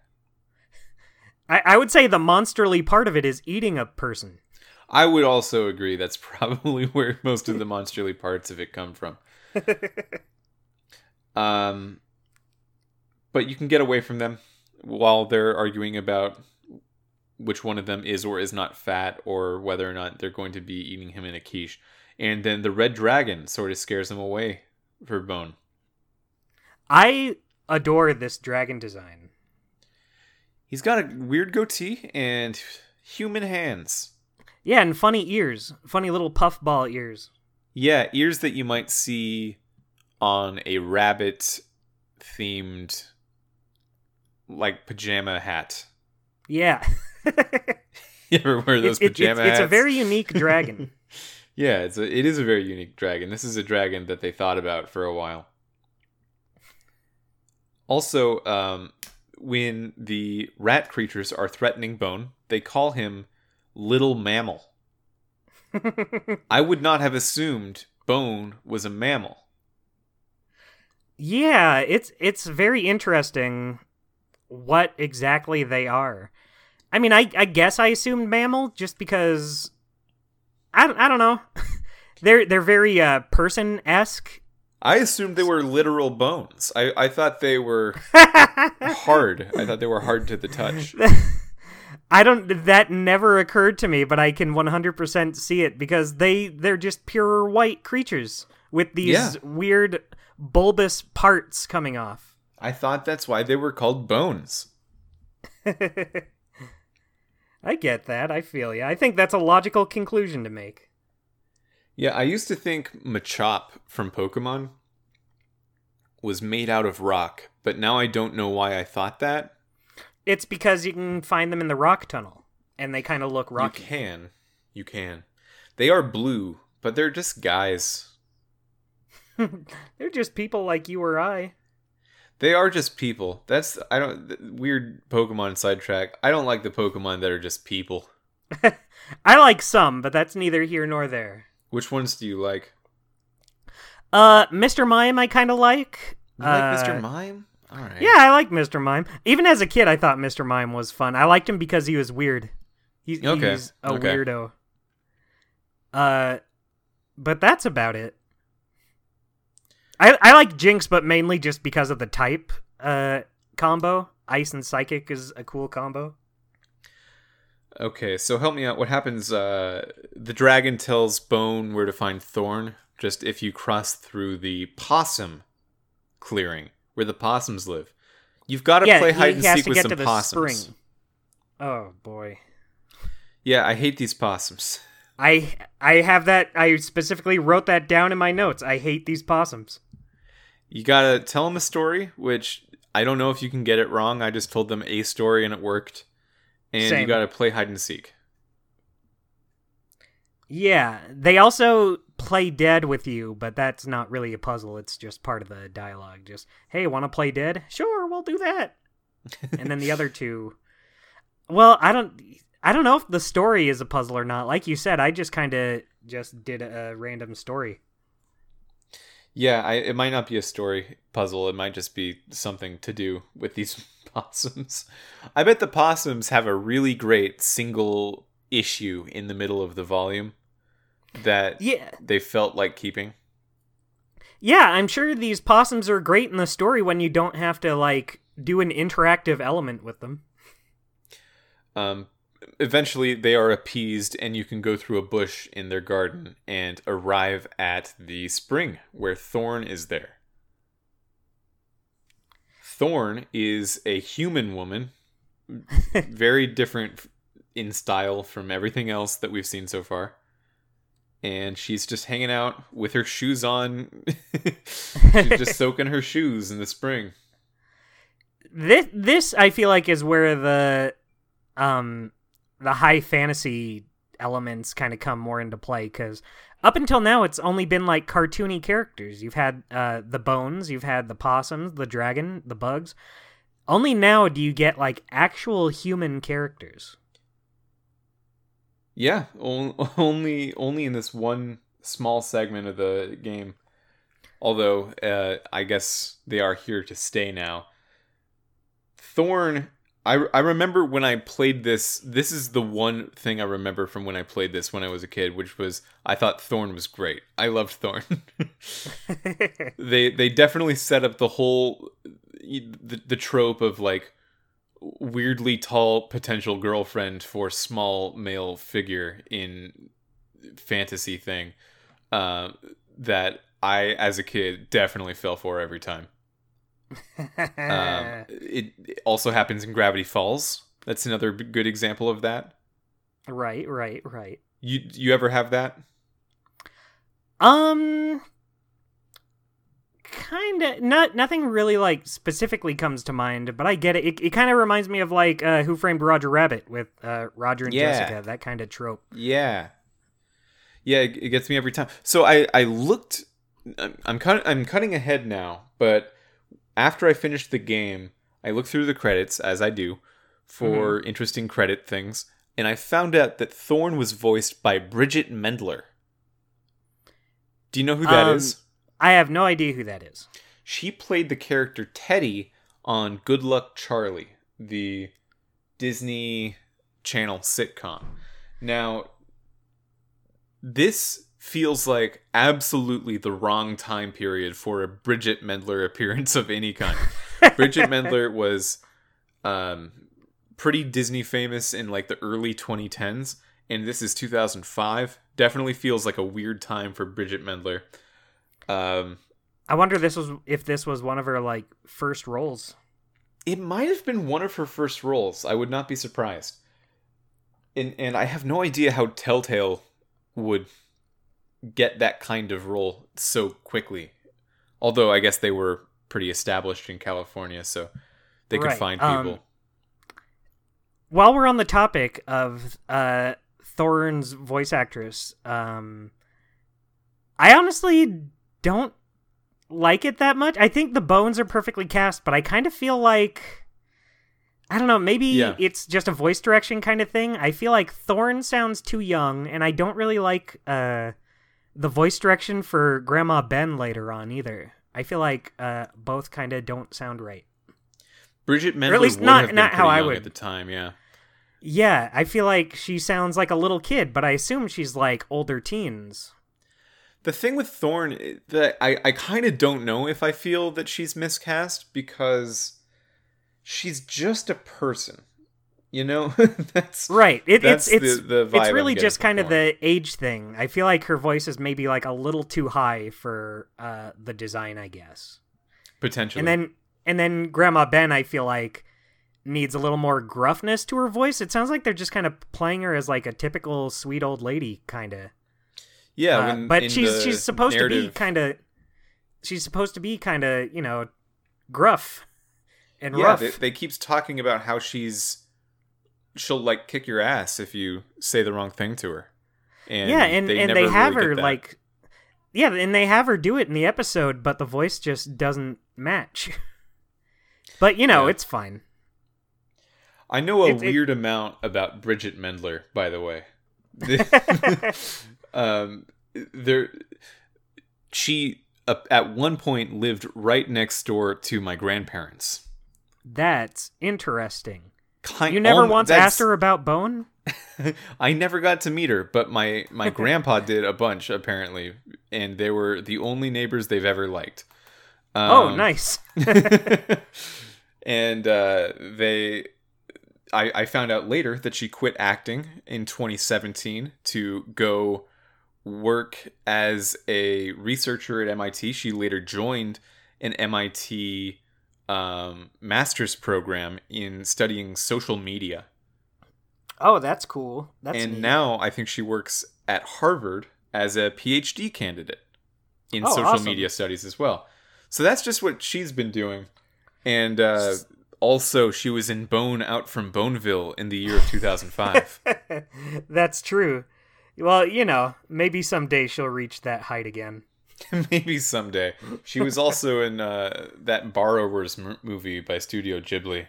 I, I would say the monsterly part of it is eating a person. I would also agree that's probably where most of the monsterly parts of it come from. Um but you can get away from them while they're arguing about which one of them is or is not fat or whether or not they're going to be eating him in a quiche. And then the red dragon sort of scares them away for Bone. I adore this dragon design. He's got a weird goatee and human hands. Yeah, and funny ears, funny little puffball ears. Yeah, ears that you might see on a rabbit themed like pajama hat. Yeah. You ever wear those It- it- it's, hats? it's a very unique dragon. yeah, it's a, it is a very unique dragon. This is a dragon that they thought about for a while. Also, um, when the rat creatures are threatening Bone, they call him Little Mammal. I would not have assumed Bone was a mammal. yeah, it's it's very interesting what exactly they are. I mean, I I guess I assumed mammal just because I don't, I don't know. they're they're very uh person esque. I assumed they were literal bones. I, I thought they were hard. I thought they were hard to the touch. I don't that never occurred to me, but I can 100% see it because they they're just pure white creatures with these Yeah. weird bulbous parts coming off. I thought that's why they were called bones. I get that. I feel you. I think that's a logical conclusion to make. Yeah, I used to think Machop from Pokemon was made out of rock, but now I don't know why I thought that. It's because you can find them in the rock tunnel and they kind of look rocky. You can. You can. They are blue, but they're just guys. They're just people like you or I. They are just people. That's I don't th- weird Pokemon sidetrack. I don't like the Pokemon that are just people. I like some, but that's neither here nor there. Which ones do you like? Uh, Mr. Mime, I kind of like. You like Uh, Mr. Mime? All right. Yeah, I like Mr. Mime. Even as a kid, I thought Mr. Mime was fun. I liked him because he was weird. He's, Okay, he's a okay. weirdo. Uh, but that's about it. I I like Jynx, but mainly just because of the type uh combo. Ice and Psychic is a cool combo. Okay, so help me out. What happens? Uh, the dragon tells Bone where to find Thorn. Just if you cross through the possum clearing where the possums live, you've got to yeah, play hide and seek with some possums. spring. Oh boy. Yeah, I hate these possums. I I have that I specifically wrote that down in my notes. I hate these possums. You gotta tell them a story, which I don't know if you can get it wrong. I just told them a story and it worked. And you gotta play hide and seek. Yeah, they also play dead with you, but that's not really a puzzle. It's just part of the dialogue. Just, hey, want to play dead? Sure, we'll do that. and then the other two, well, I don't, I don't know if the story is a puzzle or not. Like you said, I just kind of just did a random story. Yeah, I, it might not be a story puzzle. It might just be something to do with these possums. I bet the possums have a really great single issue in the middle of the volume that Yeah, they felt like keeping. yeah, I'm sure these possums are great in the story when you don't have to like do an interactive element with them. Um, eventually, they are appeased, and you can go through a bush in their garden and arrive at the spring where Thorn is there. Thorn is a human woman, very different in style from everything else that we've seen so far. And she's just hanging out with her shoes on. she's just soaking her shoes in the spring. this this I feel like is where the um the high fantasy elements kind of come more into play because up until now it's only been like cartoony characters. You've had uh the bones, you've had the possums, the dragon, the bugs. Only now do you get like actual human characters. Yeah, on- only only in this one small segment of the game. Although uh, I guess they are here to stay now. Thorn, I I remember when I played this. This is the one thing I remember from when I played this when I was a kid, which was I thought Thorn was great. I loved Thorn. they they definitely set up the whole the, the trope of like weirdly tall potential girlfriend for small male figure in fantasy thing uh, that I as a kid definitely fell for every time. Um, it, it also happens in Gravity Falls. That's another good example of that. right, right, right. You you ever have that? Um kind of not nothing really like specifically comes to mind but i get it it, it kind of reminds me of like uh, who framed roger rabbit with uh, roger and Yeah. jessica that kind of trope Yeah. Yeah, it, it gets me every time. So I I looked I'm I'm, cut, I'm cutting ahead now, but after I finished the game, I looked through the credits as I do for interesting credit things, and I found out that Thorn was voiced by Bridget Mendler. Do you know who that is? Um, i have no idea who that is She played the character Teddy on Good Luck Charlie, the Disney Channel sitcom. Now, this feels like absolutely the wrong time period for a Bridget Mendler appearance of any kind. Bridget Mendler was um, pretty Disney famous in like the early 2010s, and this is 2005. Definitely feels like a weird time for Bridget Mendler. Um, i wonder this was if this was one of her like first roles It might have been one of her first roles. I would not be surprised. And and I have no idea how Telltale would get that kind of role so quickly. Although I guess they were pretty established in California, so they could Right, find um, people. while we're on the topic of uh Thorn's voice actress, um I honestly don't like it that much. I think the bones are perfectly cast, but I kind of feel like I don't know, maybe Yeah. it's just a voice direction kind of thing. I feel like Thorn sounds too young and I don't really like uh the voice direction for Grandma Ben later on either. I feel like uh, both kind of don't sound right. Bridget Mendler least would not- have been not how I would- at the time. Yeah. Yeah, I feel like she sounds like a little kid, but I assume she's like older teens. The thing with Thorn that I, I kind of don't know if I feel that she's miscast because she's just a person. You know, that's Right. It, That's it's it's the- it's really just kind of the age thing. I feel like her voice is maybe like a little too high for uh, the design, I guess. potentially. And then and then Grandma Ben, I feel like needs a little more gruffness to her voice. It sounds like they're just kind of playing her as like a typical sweet old lady kind of. yeah, Uh, when, but she's she's supposed to be kind of she's supposed to be kind of you know gruff and yeah, rough. they, they keeps talking about how she's she'll like kick your ass if you say the wrong thing to her. And yeah, and they and they have really her like yeah, and they have her do it in the episode, but the voice just doesn't match. but you know, Yeah. it's fine. I know a it- weird amount about Bridget Mendler, by the way. um, there, she uh, at one point lived right next door to my grandparents. That's interesting. Kind, You never once that's- asked her about Bone? I never got to meet her, but my my grandpa did a bunch apparently, and they were the only neighbors they've ever liked. oh, Um, nice. and uh, they I, I found out later that she quit acting in 2017 to go work as a researcher at MIT. She later joined an MIT um, master's program in studying social media. oh, that's cool. That's and neat. now I think she works at Harvard as a PhD candidate in Oh, social awesome. media studies as well. So that's just what she's been doing. And uh, also, she was in Bone Out from Boneville in the year of 2005. that's true. Well, you know, maybe someday she'll reach that height again. Maybe someday. She was also in uh, that Borrowers m- movie by Studio Ghibli.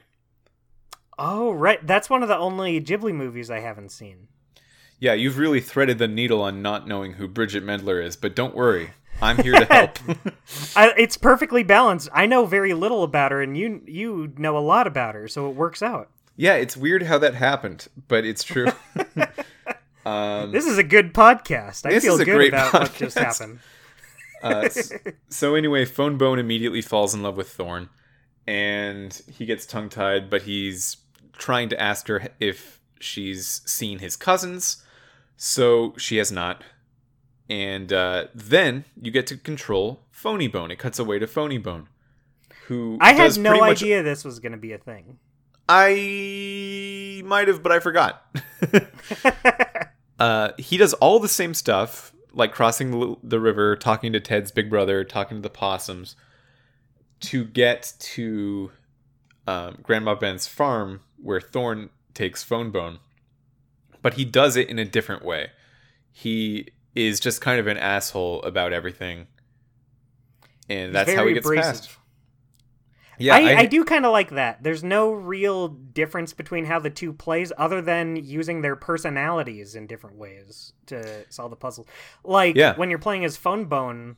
Oh, right. That's one of the only Ghibli movies I haven't seen. Yeah, you've really threaded the needle on not knowing who Bridget Mendler is, but don't worry. I'm here to help. I, it's perfectly balanced. I know very little about her, and you you know a lot about her, so it works out. yeah, it's weird how that happened, but it's true. um, This is a good podcast. I feel good about what just happened. Uh, so anyway, Fone Bone immediately falls in love with Thorn, and he gets tongue tied, but he's trying to ask her if she's seen his cousins. So she has not. And uh, then you get to control Phoney Bone. It cuts away to Phoney Bone, who I had no much- idea this was going to be a thing. I might have, but I forgot. uh, he does all the same stuff, like crossing the, the river, talking to Ted's big brother, talking to the possums, to get to um, Grandma Ben's farm, where Thorn takes Fone Bone. But he does it in a different way. He is just kind of an asshole about everything, and He's that's how he gets abrasive. past. Yeah, I, I, do kind of like that. There's no real difference between how the two plays, other than using their personalities in different ways to solve the puzzle. Like Yeah. when you're playing as Fone Bone,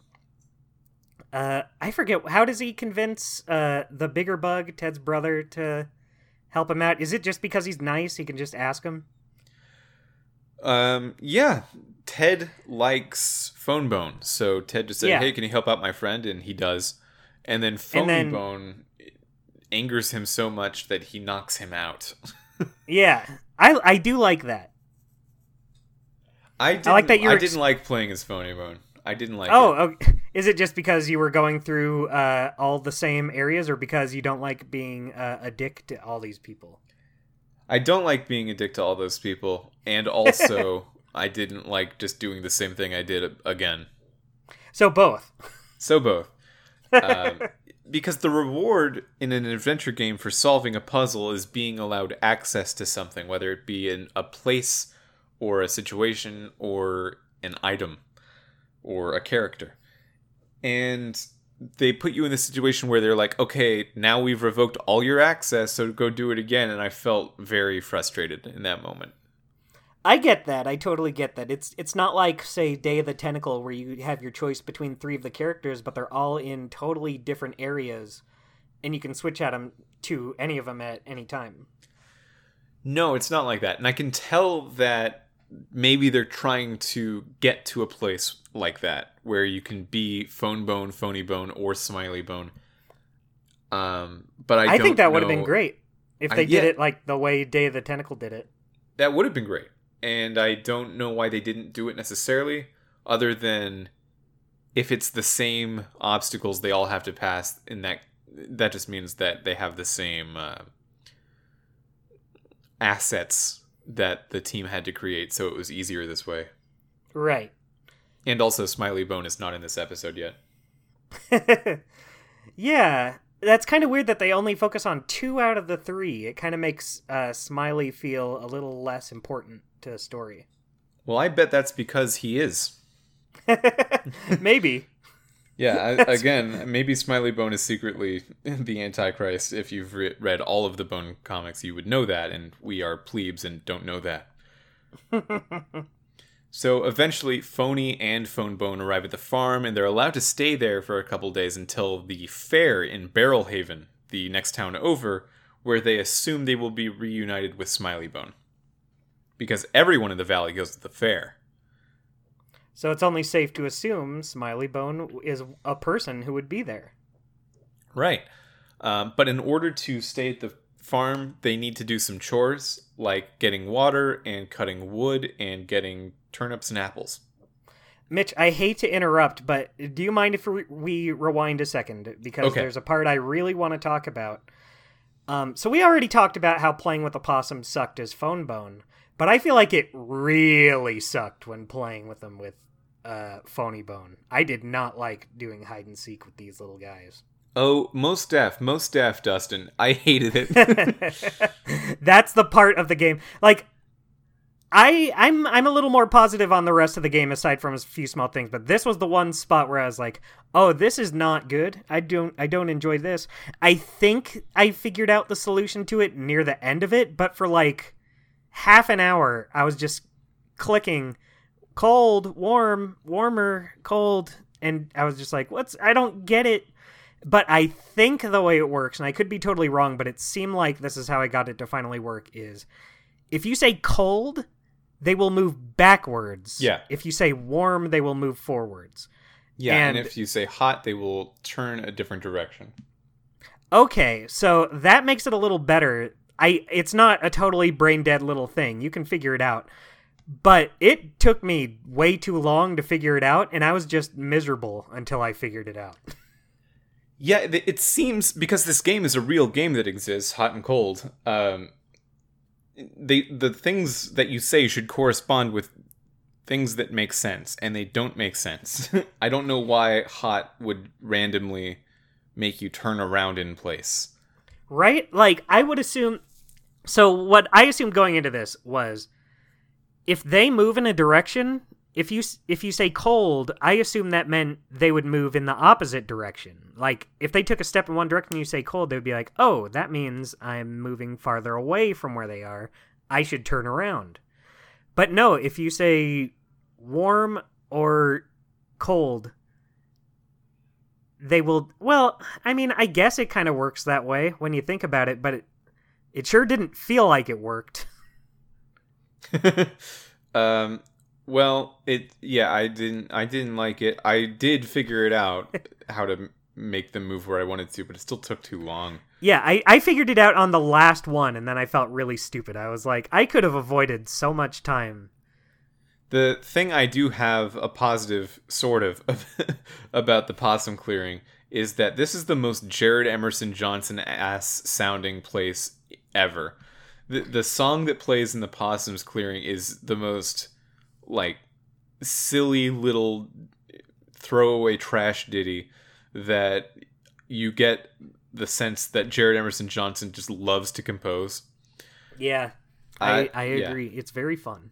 uh, I forget how does he convince uh, the bigger bug, Ted's brother, to help him out? Is it just because he's nice? He can just ask him. Um, yeah, Ted likes Fone Bone, so Ted just said, Yeah. "Hey, can you help out my friend?" And he does. And then Phoney then- Bone angers him so much that he knocks him out. Yeah, I I do like that. I didn't, like that you're I ex- didn't like playing as Phoney Bone. I didn't like. Oh, it. okay. is it just because you were going through uh, all the same areas, or because you don't like being uh, a dick to all these people? I don't like being a dick to all those people, and also I didn't like just doing the same thing I did again. So both. So both. Um, because the reward in an adventure game for solving a puzzle is being allowed access to something, whether it be in a place or a situation or an item or a character. And they put you in the situation where they're like, okay, now we've revoked all your access, so go do it again. And I felt very frustrated in that moment. I get that. I totally get that. It's it's not like say Day of the Tentacle where you have your choice between three of the characters, but they're all in totally different areas, and you can switch at them to any of them at any time. No, it's not like that. And I can tell that maybe they're trying to get to a place like that where you can be fone bone, phoney bone, or smiley bone. Um, but I, I think that would have been great if I- they did it like the way Day of the Tentacle did it. That would have been great. And I don't know why they didn't do it necessarily, other than if it's the same obstacles they all have to pass, in that that just means that they have the same uh, assets that the team had to create, so it was easier this way. Right. And also, Smiley Bone is not in this episode yet. yeah, that's kind of weird that they only focus on two out of the three. It kind of makes uh, Smiley feel a little less important to the story. Well, I bet that's because he is. Maybe. Yeah, I, again, maybe Smiley Bone is secretly the Antichrist. If you've re- read all of the Bone comics, you would know that, and we are plebes and don't know that. so eventually, Phoney and Fone Bone arrive at the farm, and they're allowed to stay there for a couple days until the fair in Barrelhaven, the next town over, where they assume they will be reunited with Smiley Bone. Because everyone in the valley goes to the fair. So it's only safe to assume Smiley Bone is a person who would be there. Right. Um, but in order to stay at the farm, they need to do some chores like getting water and cutting wood and getting turnips and apples. Mitch, I hate to interrupt, but do you mind if we- rewind a second? Because Okay. there's a part I really want to talk about. Um, so we already talked about how playing with a possum sucked as fone bone, but I feel like it really sucked when playing with them with uh, phoney bone. I did not like doing hide and seek with these little guys. Oh, most deaf, most deaf, Dustin. I hated it. That's the part of the game. Like I I'm I'm a little more positive on the rest of the game aside from a few small things, but this was the one spot where I was like, "Oh, this is not good. I don't I don't enjoy this." I think I figured out the solution to it near the end of it, but for like half an hour I was just clicking cold, warm, warmer, cold, and I was just like, "What's I don't get it." But I think the way it works, and I could be totally wrong, but it seemed like this is how I got it to finally work is if you say cold, they will move backwards. Yeah. If you say warm, they will move forwards. yeah, and, And- if you say hot, they will turn a different direction. Okay, so that makes it a little better. I it's not a totally brain dead little thing. You can figure it out. But it took me way too long to figure it out and I was just miserable until I figured it out. Yeah, it it seems because this game is a real game that exists, hot and cold. Um, they the things that you say should correspond with things that make sense, and they don't make sense. I don't know why hot would randomly make you turn around in place. right? Like I would assume. So what I assumed going into this was, if they move in a direction, if you if you say cold, I assume that meant they would move in the opposite direction. Like if they took a step in one direction and you say cold, they would be like, oh, that means I'm moving farther away from where they are. I should turn around. But no, if you say warm or cold, they will well i mean i guess it kind of works that way when you think about it but it, it sure didn't feel like it worked um, well, it yeah, I didn't I didn't like it. I did figure it out how to make them move where I wanted to, but it still took too long. yeah I, I figured it out on the last one and then i felt really stupid i was like i could have avoided so much time The thing I do have a positive sort of about the possum clearing is that this is the most Jared Emerson Johnson ass sounding place ever. The the song that plays in the possums clearing is the most like silly little throwaway trash ditty that you get the sense that Jared Emerson Johnson just loves to compose. yeah i, Uh, I yeah. agree it's very fun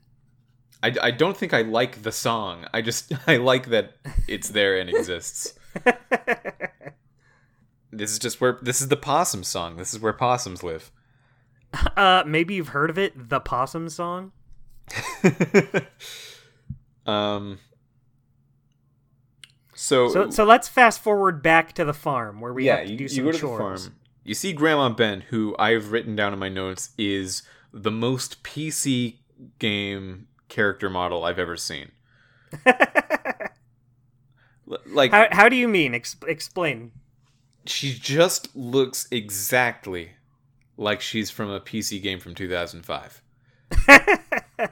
I, I don't think I like the song. I just I like that it's there and exists. This is just where this is the possum song. This is where possums live. uh maybe you've heard of it the possum song um. So, So so let's fast forward back to the farm where we yeah, have to you, do you some to chores. the farm. You see Grandma Ben, who I've written down in my notes is the most PC game character model I've ever seen. Like how how do you mean? Ex- explain. she just looks exactly like she's from a PC game from 2005.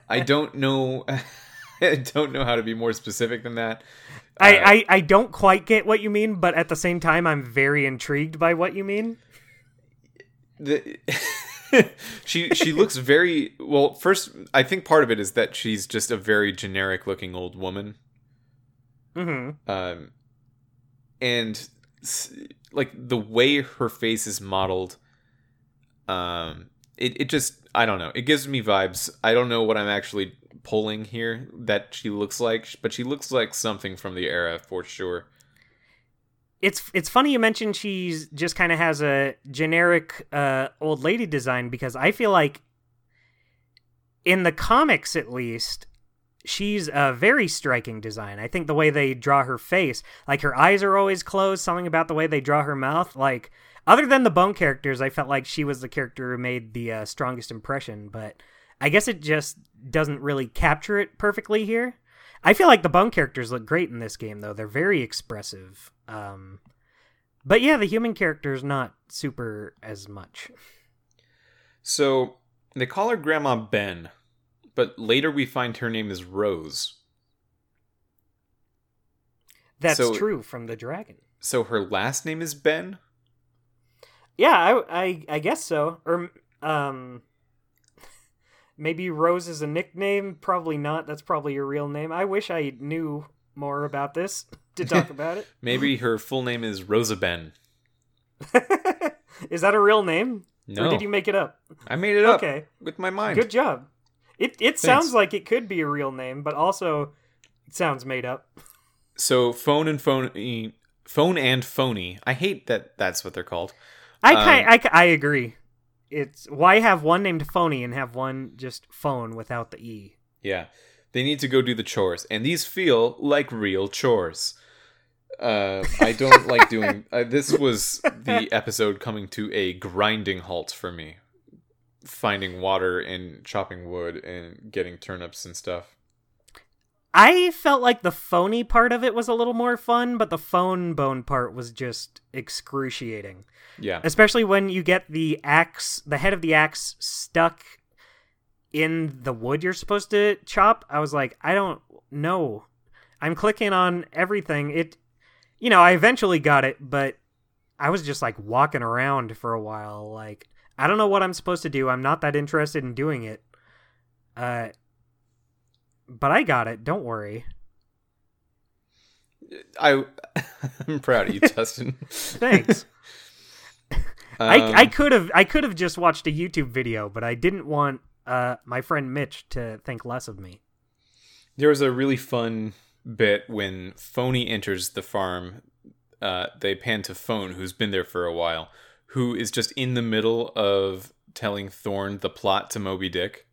I don't know. I don't know how to be more specific than that. I, Uh, I, I don't quite get what you mean, but at the same time, I'm very intrigued by what you mean. the, she she looks very well. First, I think part of it is that she's just a very generic looking old woman. hmm um, and like the way her face is modeled um it, it just i don't know. It gives me vibes. I don't know what i'm actually pulling here that she looks like but she looks like something from the era for sure. It's it's funny you mentioned she's just kind of has a generic uh, old lady design because I feel like in the comics at least she's a very striking design. I think the way they draw her face, like her eyes are always closed, something about the way they draw her mouth, like other than the bone characters, I felt like she was the character who made the uh, strongest impression, but I guess it just doesn't really capture it perfectly here. I feel like the bone characters look great in this game, though. They're very expressive. Um, but yeah, the human character's not super as much. so they call her grandma ben but later we find her name is rose That's So- true from the dragon. so her last name is ben Yeah, I, I, I guess so. Or um, maybe Rose is a nickname. Probably not. That's probably your real name. I wish I knew more about this to talk about it. maybe her full name is rosa ben is that a real name? no Or did you make it up? i made it up Okay. with my mind Good job. It it sounds like it could be a real name, but also it sounds made up. So fone and phoney, fone and phoney. I hate that that's what they're called. I Um, I, I agree. It's why have one named phoney and have one just fone without the e. Yeah, they need to go do the chores, and these feel like real chores. Uh, I don't like doing. Uh, this was the episode coming to a grinding halt for me, finding water and chopping wood and getting turnips and stuff. I felt like the phoney part of it was a little more fun, but the fone bone part was just excruciating. Yeah, Especially when you get the axe, the head of the axe stuck in the wood you're supposed to chop. I was like, I don't know. I'm clicking on everything. It, you know, I eventually got it, but I was just like walking around for a while. Like, I don't know what I'm supposed to do. I'm not that interested in doing it. Uh, but I got it. Don't worry. I I'm proud of you, Dustin. Thanks. Um, I I could have I could have just watched a YouTube video, but I didn't want uh my friend Mitch to think less of me. There was a really fun bit when Phoney enters the farm. Uh, they pan to Fone, who's been there for a while, who is just in the middle of telling Thorn the plot to Moby Dick.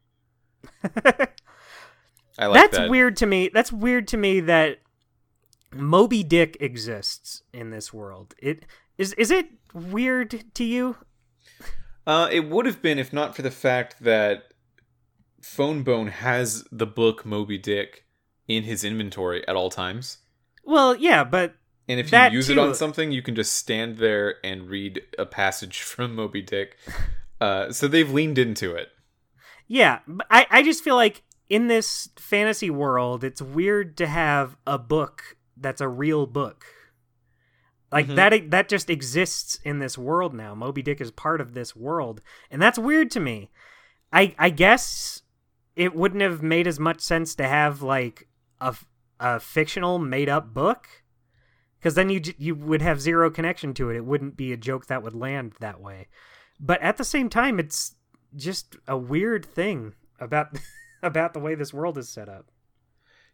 I like That's that. weird to me. That's weird to me that Moby Dick exists in this world. It is is it weird to you? Uh, it would have been if not for the fact that Fone Bone has the book Moby Dick in his inventory at all times. Well, yeah, but And if you use it on something, you can just stand there and read a passage from Moby Dick. Uh, so they've leaned into it. yeah, I I just feel like in this fantasy world, it's weird to have a book that's a real book. Like Mhm. that that just exists in this world now. Moby Dick is part of this world, and that's weird to me. I I guess it wouldn't have made as much sense to have like a, a fictional made up book because then you you would have zero connection to it. It wouldn't be a joke that would land that way. But at the same time, it's just a weird thing about about the way this world is set up.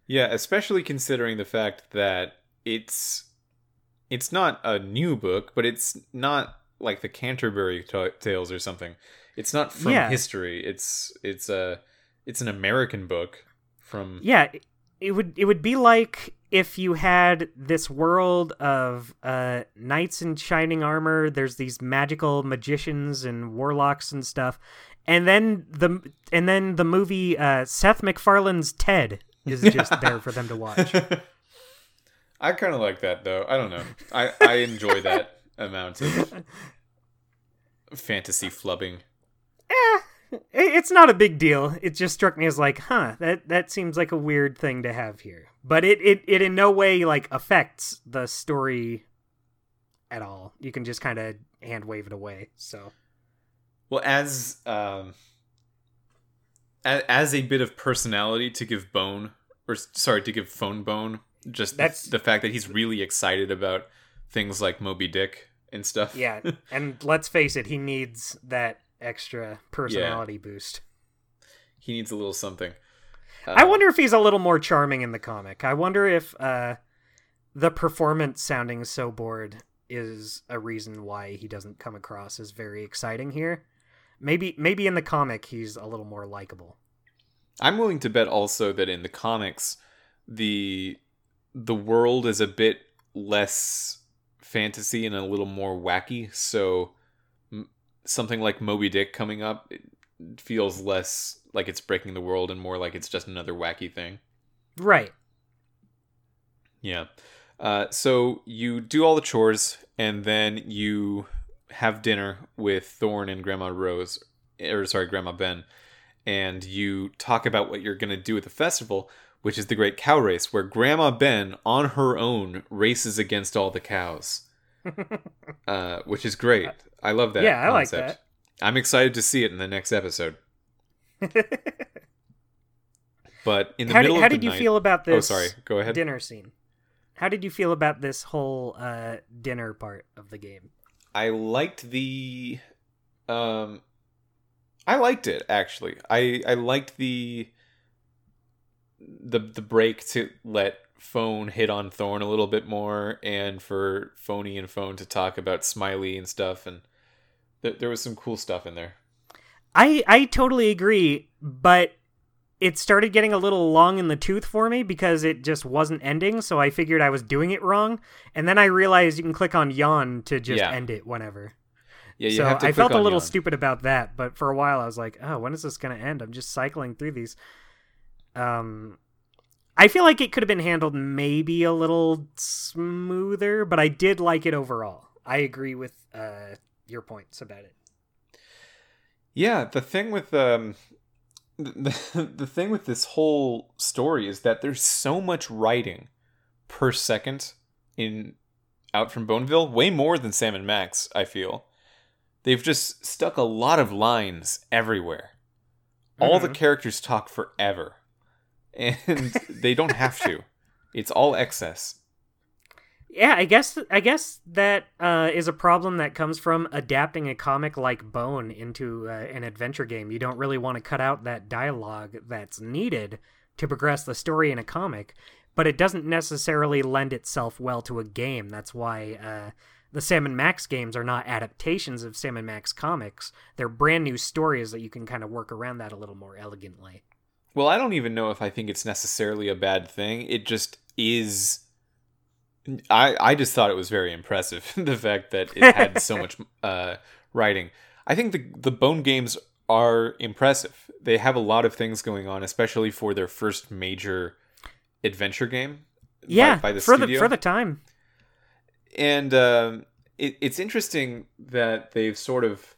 Yeah, especially considering the fact that it's it's not a new book, but it's not like the Canterbury t- Tales or something. It's not from Yeah. history. It's it's a it's an American book from Yeah, it would it would be like if you had this world of uh, knights in shining armor. There's these magical magicians and warlocks and stuff, and then the and then the movie uh, Seth MacFarlane's Ted is just there for them to watch. I kind of like that though. I don't know. I I enjoy that amount of fantasy flubbing. Eh, it's not a big deal. It just struck me as like, huh, that that seems like a weird thing to have here. But it it, it in no way like affects the story at all. You can just kind of hand wave it away. So Well, as um a- as a bit of personality to give Bone or sorry, to give Fone Bone just the- That's- the fact that he's really excited about things like Moby Dick and stuff. yeah, and let's face it, he needs that extra personality boost. he needs a little something. I Uh, wonder if he's a little more charming in the comic. I wonder if uh, the performance sounding so bored is a reason why he doesn't come across as very exciting here. Maybe maybe in the comic he's a little more likable. I'm willing to bet also that in the comics, the the world is a bit less fantasy and a little more wacky. So m- something like Moby Dick coming up it feels less like it's breaking the world and more like it's just another wacky thing. Right. Yeah. Uh, so you do all the chores and then you have dinner with Thorn and Grandma Rose, or sorry, Grandma Ben, and you talk about what you're going to do at the festival, which is the Great Cow Race, where Grandma Ben, on her own, races against all the cows, uh, which is great. I love that. Yeah, I like concept. I'm excited to see it in the next episode. But in the how middle did, how did you night, feel about this? oh, sorry, go ahead. dinner scene? How did you feel about this whole uh, dinner part of the game? I liked the um I liked it actually. I I liked the the the break to let Fone hit on Thorn a little bit more and for Phoney and Fone to talk about Smiley and stuff and th- there was some cool stuff in there. I I totally agree, but it started getting a little long in the tooth for me because it just wasn't ending, so I figured I was doing it wrong. And then I realized you can click on yawn to just Yeah. end it whenever. Yeah, you so have to I felt a little yawn. stupid about that, but for a while I was like, "Oh, when is this going to end?" I'm just cycling through these. Um I feel like it could have been handled maybe a little smoother, but I did like it overall. I agree with uh your points about it. Yeah, the thing with um the, the thing with this whole story is that there's so much writing per second in out from Boneville, way more than Sam and Max, I feel. They've just stuck a lot of lines everywhere. All the Mhm. characters talk forever. And they don't have to. It's all excess. Yeah, I guess I guess that uh, is a problem that comes from adapting a comic like Bone into uh, an adventure game. You don't really want to cut out that dialogue that's needed to progress the story in a comic, but it doesn't necessarily lend itself well to a game. That's why uh, the Sam and Max games are not adaptations of Sam and Max comics. They're brand new stories that you can kind of work around that a little more elegantly. Well, I don't even know if I think it's necessarily a bad thing. It just is. I I just thought it was very impressive the fact that it had so much uh, writing. I think the the Bone games are impressive. They have a lot of things going on, especially for their first major adventure game. Yeah, by, the for studio. the for the time. and um, it, it's interesting that they've sort of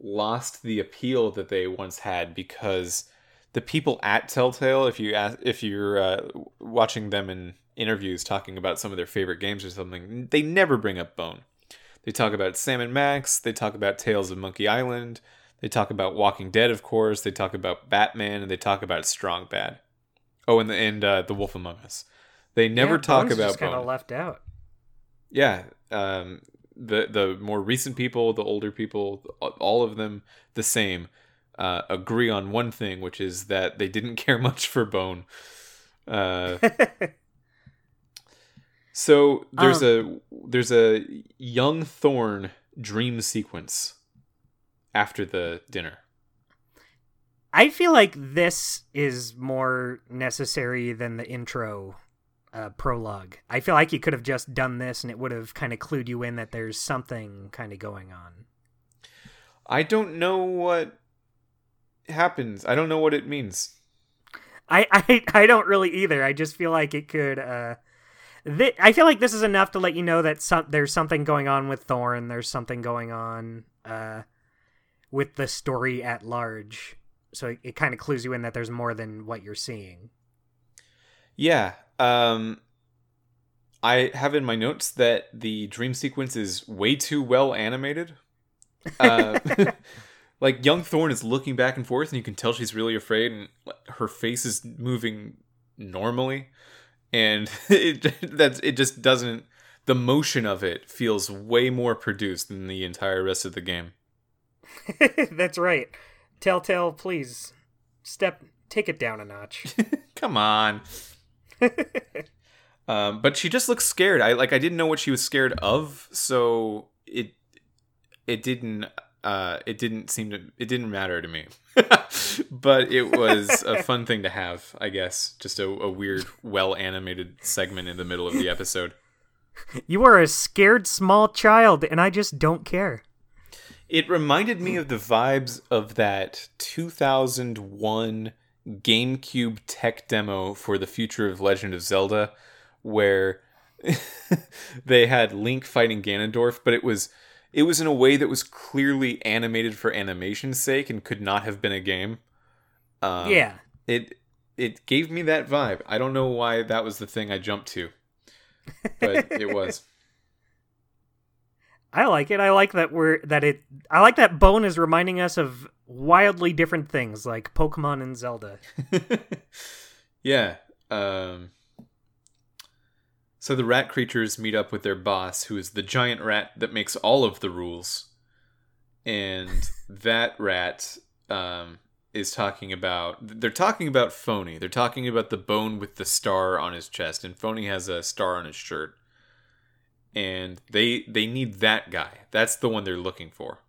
lost the appeal that they once had because the people at Telltale, if you ask, if you're uh, watching them in interviews talking about some of their favorite games or something, they never bring up Bone. They talk about Sam and Max. They talk about Tales of Monkey Island. They talk about Walking Dead, of course. They talk about Batman, and they talk about Strong Bad. Oh, and the and uh, the Wolf Among Us. They never Yeah, talk Bone's about just kind of left out. Yeah, um, the the more recent people, the older people, all of them the same, uh, agree on one thing, which is that they didn't care much for Bone. Uh, so there's a there's a young Thorn dream sequence after the dinner. I feel like this is more necessary than the intro uh, prologue. I feel like you could have just done this and it would have kind of clued you in that there's something kind of going on. I don't know what happens. I don't know what it means. I I, I don't really either. I just feel like it could. Uh, th- I feel like this is enough to let you know that some, there's something going on with Thorn. There's something going on uh, with the story at large. So it, it kind of clues you in that there's more than what you're seeing. Yeah. Um, I have in my notes that the dream sequence is way too well animated. Uh, like young Thorn is looking back and forth, and you can tell she's really afraid, and her face is moving normally, and it that's it just doesn't. The motion of it feels way more produced than the entire rest of the game. that's right. Telltale, please step take it down a notch. Come on. um, but she just looks scared. I like I didn't know what she was scared of, so it it didn't uh it didn't seem to it didn't matter to me. but it was a fun thing to have, I guess. Just a, a weird, well animated segment in the middle of the episode. You are a scared small child, and I just don't care. It reminded me of the vibes of that 2001 GameCube tech demo for the future of Legend of Zelda, where they had Link fighting Ganondorf, but it was it was in a way that was clearly animated for animation's sake and could not have been a game. Um, yeah, it it gave me that vibe. I don't know why that was the thing I jumped to, but it was. I like it. I like that we're that it. I like that Bone is reminding us of wildly different things like Pokemon and Zelda. yeah. Um, so the rat creatures meet up with their boss, who is the giant rat that makes all of the rules, and that rat um, is talking about. They're talking about Phoney. They're talking about the bone with the star on his chest, and Phoney has a star on his shirt and they they need that guy. That's the one they're looking for.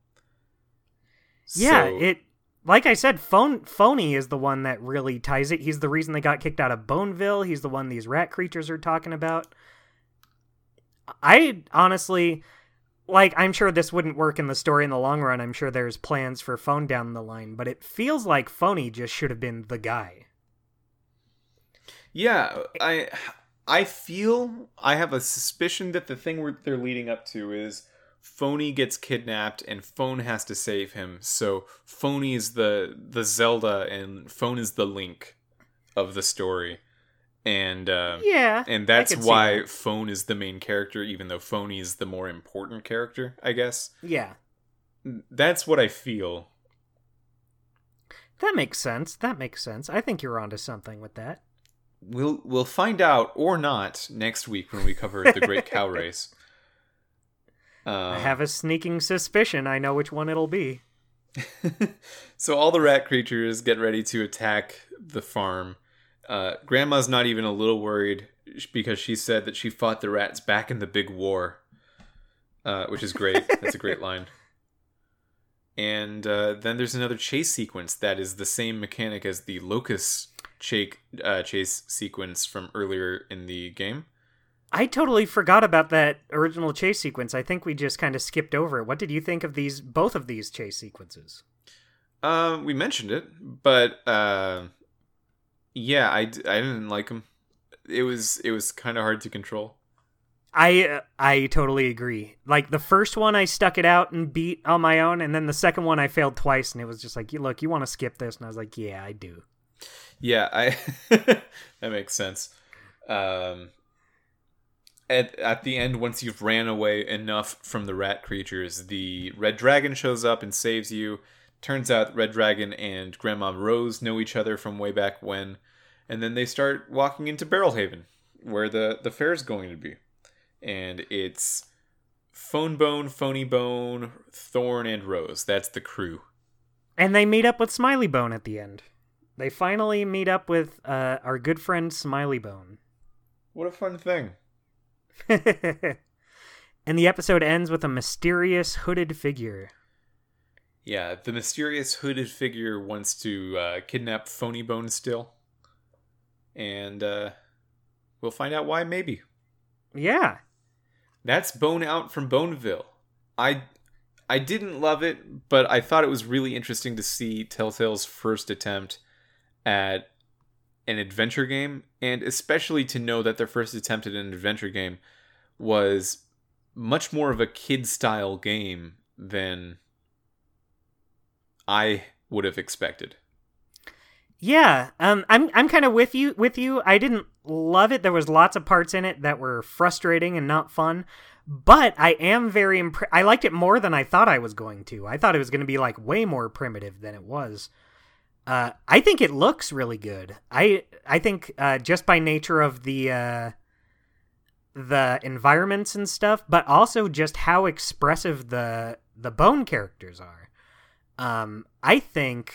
Yeah, so, it like I said, fone phoney is the one that really ties it. He's the reason they got kicked out of Boneville. He's the one these rat creatures are talking about. I honestly like I'm sure this wouldn't work in the story in the long run. I'm sure there's plans for fone down the line, but it feels like phoney just should have been the guy. Yeah, I I feel I have a suspicion that the thing they're leading up to is Phoney gets kidnapped and Fone has to save him. So Phoney is the the Zelda and Fone is the Link of the story. And uh, yeah, and that's why that. Fone is the main character, even though Phoney is the more important character, I guess. Yeah, that's what I feel. That makes sense. That makes sense. I think you're onto something with that. We'll we'll find out or not next week when we cover the Great Cow Race. I have a sneaking suspicion I know which one it'll be. so all the rat creatures get ready to attack the farm. Uh, Grandma's not even a little worried because she said that she fought the rats back in the big war, uh, which is great. That's a great line. And uh, then there's another chase sequence that is the same mechanic as the locust chase, uh, chase sequence from earlier in the game. I totally forgot about that original chase sequence. I think we just kind of skipped over it. What did you think of these both of these chase sequences? Um, uh, we mentioned it, but uh, yeah, I, I didn't like him. It was it was kind of hard to control. I uh, I totally agree. Like the first one, I stuck it out and beat on my own, and then the second one, I failed twice, and it was just like, look, you want to skip this, and I was like, yeah, I do. Yeah, I that makes sense. Um, at at the end, once you've ran away enough from the rat creatures, the red dragon shows up and saves you. Turns out Red Dragon and Grandma Rose know each other from way back when, and then they start walking into Barrelhaven, where the the fair is going to be, and it's Fone Bone, Phoney Bone, Thorn, and Rose. That's the crew. And they meet up with Smiley Bone at the end. They finally meet up with uh, our good friend Smiley Bone. What a fun thing. and the episode ends with a mysterious hooded figure. Yeah, the mysterious hooded figure wants to uh, kidnap Phoney Bone still. And uh, we'll find out why, maybe. Yeah. That's Bone Out from Boneville. I I didn't love it, but I thought it was really interesting to see Telltale's first attempt at an adventure game, and especially to know that their first attempt at an adventure game was much more of a kid style game than I would have expected. Yeah, um, I'm I'm kind of with you. With you, I didn't love it. There was lots of parts in it that were frustrating and not fun. But I am very imp- I liked it more than I thought I was going to. I thought it was going to be like way more primitive than it was. Uh, I think it looks really good. I I think uh, just by nature of the uh, the environments and stuff, but also just how expressive the the bone characters are. Um, I think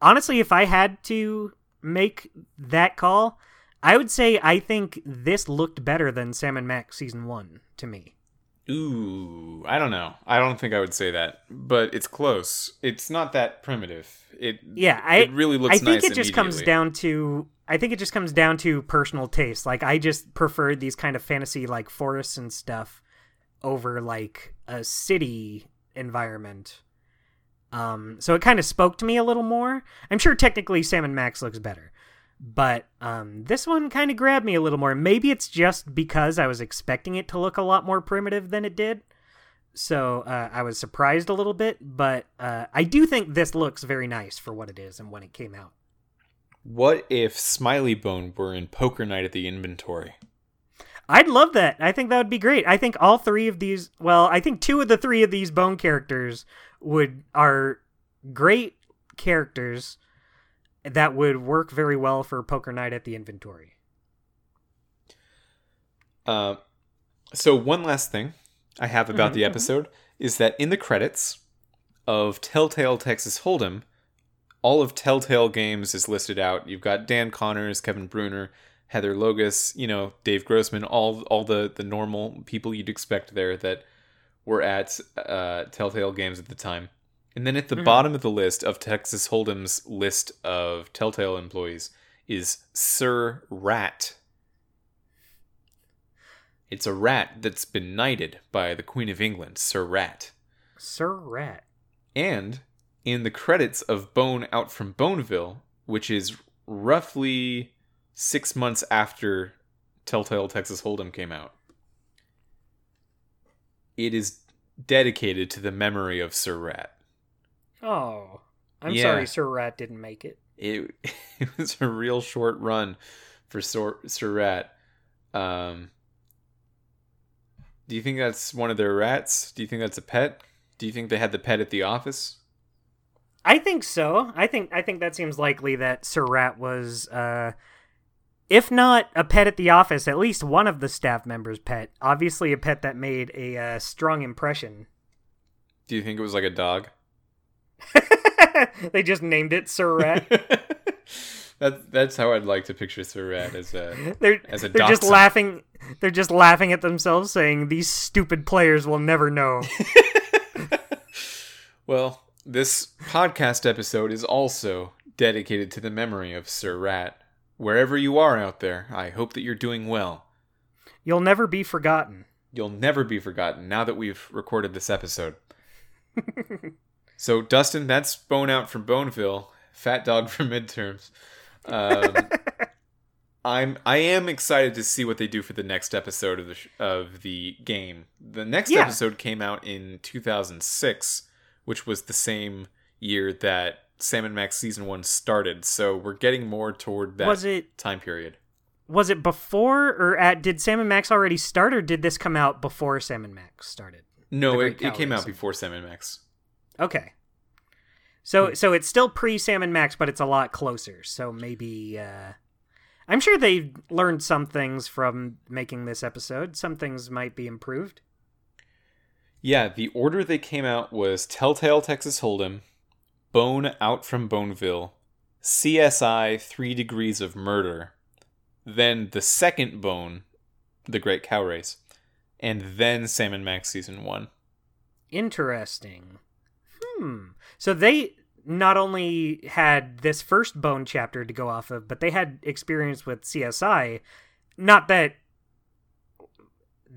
honestly, if I had to make that call, I would say I think this looked better than Sam and Max season one to me. Ooh, I don't know. I don't think I would say that, but it's close. It's not that primitive. It yeah, I it really looks. I think nice it just comes down to. I think it just comes down to personal taste. Like I just preferred these kind of fantasy like forests and stuff over like a city environment. Um, so it kind of spoke to me a little more. I'm sure technically Sam and Max looks better, but um, this one kind of grabbed me a little more. Maybe it's just because I was expecting it to look a lot more primitive than it did. So uh, I was surprised a little bit, but uh, I do think this looks very nice for what it is and when it came out. What if Smiley Bone were in Poker Night at the Inventory? I'd love that. I think that would be great. I think all three of these, well, I think two of the three of these bone characters would are great characters that would work very well for poker night at the inventory. Uh, so one last thing I have about mm-hmm, the episode mm-hmm. is that in the credits of Telltale Texas Hold'em, all of Telltale Games is listed out. You've got Dan Connors, Kevin Bruner, Heather Logas, you know, Dave Grossman, all all the the normal people you'd expect there that were at uh, Telltale Games at the time. And then at the mm-hmm. bottom of the list of Texas Hold'em's list of Telltale employees is Sir Rat. It's a rat that's been knighted by the Queen of England, Sir Rat. Sir Rat. And in the credits of Bone Out from Boneville, which is roughly six months after Telltale Texas Hold'em came out, it is dedicated to the memory of Sir Rat. Oh, I'm yeah. sorry, Sir Rat didn't make it. It it was a real short run for Sir, Sir Rat. Um, do you think that's one of their rats? Do you think that's a pet? Do you think they had the pet at the office? I think so. I think I think that seems likely that Sir Rat was uh if not a pet at the office, at least one of the staff members' pet. Obviously, a pet that made a uh, strong impression. Do you think it was like a dog? they just named it Sir Rat. that, that's how I'd like to picture Sir Rat as a they're, as a they're just laughing. They're just laughing at themselves, saying these stupid players will never know. well, this podcast episode is also dedicated to the memory of Sir Rat wherever you are out there, I hope that you're doing well. You'll never be forgotten. You'll never be forgotten now that we've recorded this episode. so, Dustin, that's Bone Out from Boneville, Fat Dog from Midterms. Um, I'm I am excited to see what they do for the next episode of the sh- of the game. The next yeah. episode came out in 2006, which was the same year that Sam and Max season one started. So we're getting more toward that was it, time period. Was it before or at? Did Sam and Max already start, or did this come out before Sam and Max started? No, it, it came out before Sam and Max. Okay. So hmm. so it's still pre Sam and Max, but it's a lot closer. So maybe uh, I'm sure they learned some things from making this episode. Some things might be improved. Yeah, the order they came out was Telltale Texas Hold'em, Bone Out from Boneville, CSI Three Degrees of Murder, then the second Bone, The Great Cow Race, and then Sam and Max Season 1. Interesting. Hmm. So they not only had this first bone chapter to go off of, but they had experience with CSI. Not that,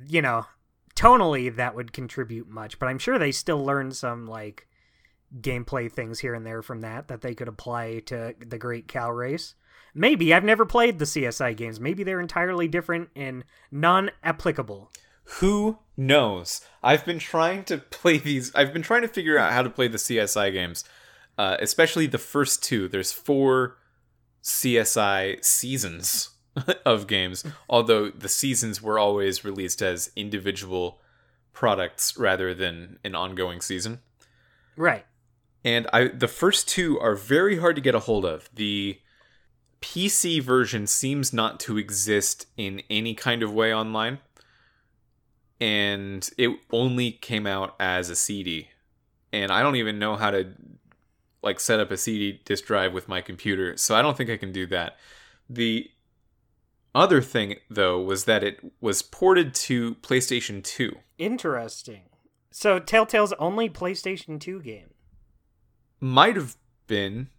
you know, tonally that would contribute much, but I'm sure they still learned some, like, gameplay things here and there from that that they could apply to the Great Cow Race. Maybe. I've never played the CSI games. Maybe they're entirely different and non applicable. Who knows? I've been trying to play these. I've been trying to figure out how to play the CSI games, uh, especially the first two. There's four CSI seasons of games, although the seasons were always released as individual products rather than an ongoing season. Right. And I the first two are very hard to get a hold of. The PC version seems not to exist in any kind of way online and it only came out as a CD. And I don't even know how to like set up a CD disk drive with my computer, so I don't think I can do that. The other thing though was that it was ported to PlayStation 2. Interesting. So Telltale's only PlayStation 2 game. Might have been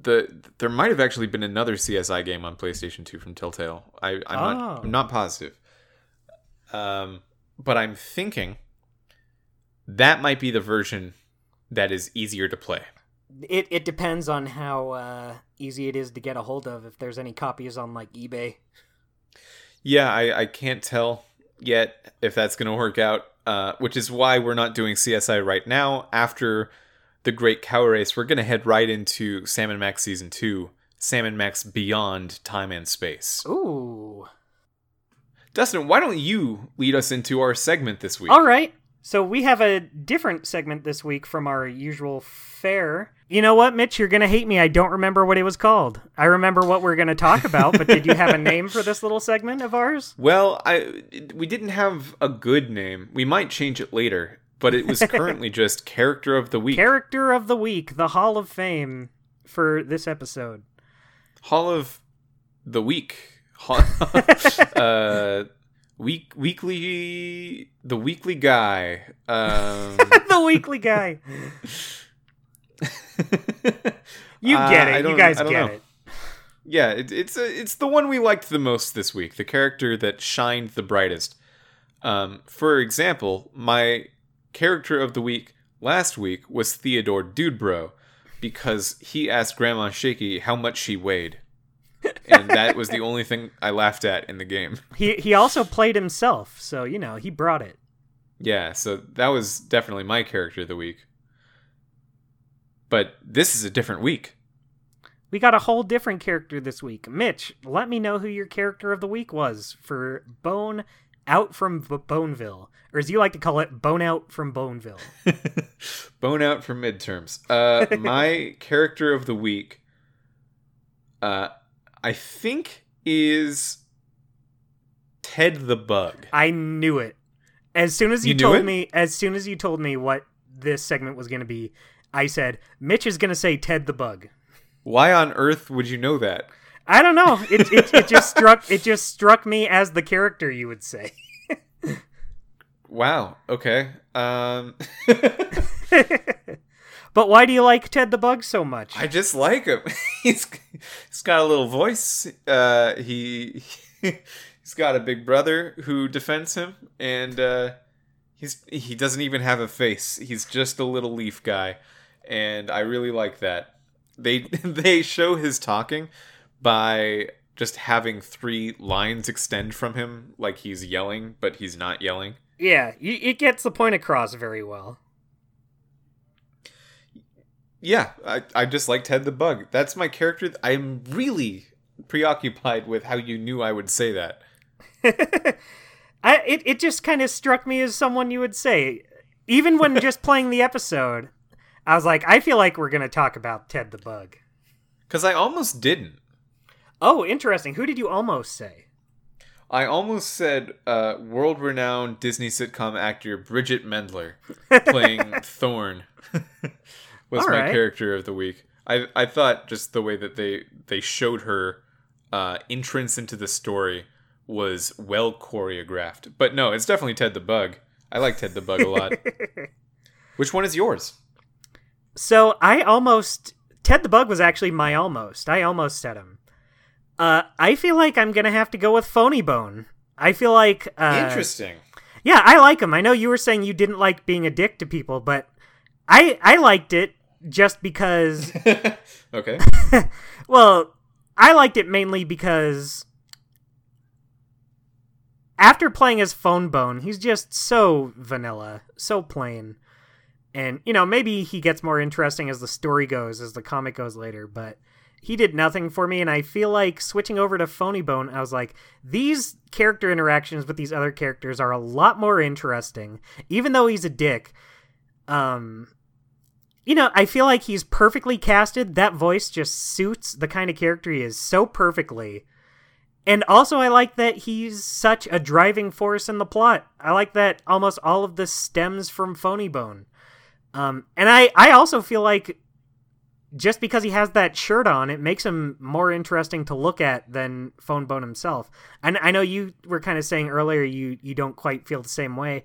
the there might have actually been another CSI game on PlayStation 2 from Telltale. I I'm Oh. not I'm not positive. Um but I'm thinking that might be the version that is easier to play. It it depends on how uh, easy it is to get a hold of. If there's any copies on like eBay. Yeah, I, I can't tell yet if that's going to work out, uh, which is why we're not doing CSI right now. After the Great Cow Race, we're going to head right into Sam and Max Season 2, Sam and Max Beyond Time and Space. Ooh. Dustin, why don't you lead us into our segment this week? All right. So we have a different segment this week from our usual fare. You know what, Mitch? You're gonna hate me. I don't remember what it was called. I remember what we're gonna talk about, but did you have a name for this little segment of ours? Well, I we didn't have a good name. We might change it later, but it was currently just character of the week. Character of the week, the Hall of Fame for this episode. Hall of the week. Hall- uh week weekly the weekly guy. Um the weekly guy. You Uh, get I it. You guys get know. it. Yeah, it, it's a, it's the one we liked the most this week. The character that shined the brightest. Um, for example, my character of the week last week was Theodore Dudebro because he asked Grandma Shaky how much she weighed, and that was the only thing I laughed at in the game. He he also played himself, so you know he brought it. Yeah, so that was definitely my character of the week. But this is a different week. We got a whole different character this week. Mitch, let me know who your character of the week was for Bone Out from B- Boneville, or as you like to call it, Bone Out from Boneville. Bone out for midterms. Uh, my character of the week, uh, I think is Ted the Bug. I knew it. As soon as you, You told it? me, as soon as you told me what this segment was going to be, I said Mitch is going to say Ted the Bug. Why on earth would you know that? I don't know. It, it, it just struck it just struck me as the character you would say. Wow. Okay. Um, but why do you like Ted the Bug so much? I just like him. he's he's got a little voice. Uh, he he's got a big brother who defends him, and uh, he's he doesn't even have a face. He's just a little leaf guy, and I really like that. They they show his talking by just having three lines extend from him, like he's yelling, but he's not yelling. yeah, it gets the point across very well. Yeah, I, I just like Ted the Bug. That's my character. I'm really preoccupied with how you knew I would say that. I it, it just kind of struck me as someone you would say. Even when just playing the episode, I was like, I feel like we're going to talk about Ted the Bug. Because I almost didn't. Oh, interesting. Who did you almost say? I almost said uh, world renowned Disney sitcom actor Bridget Mendler playing Thorn was All my right. character of the week. I, I thought just the way that they, they showed her uh, entrance into the story was well choreographed. But no, it's definitely Ted the Bug. I like Ted the Bug a lot. Which one is yours? So I almost Ted the Bug was actually my almost. I almost said him. Uh, I feel like I'm gonna have to go with Phoney Bone. I feel like uh, Interesting. Yeah, I like him. I know you were saying you didn't like being a dick to people, but I I liked it just because. okay. well, I liked it mainly because after playing as Fone Bone, he's just so vanilla, so plain. And, you know, maybe he gets more interesting as the story goes, as the comic goes later, but he did nothing for me. And I feel like switching over to Phoney Bone, I was like, these character interactions with these other characters are a lot more interesting, even though he's a dick. Um, you know, I feel like he's perfectly casted. That voice just suits the kind of character he is so perfectly. And also, I like that he's such a driving force in the plot. I like that almost all of this stems from Phoney Bone. Um, and I, I also feel like just because he has that shirt on, it makes him more interesting to look at than Fone Bone himself. And I know you were kind of saying earlier you, you don't quite feel the same way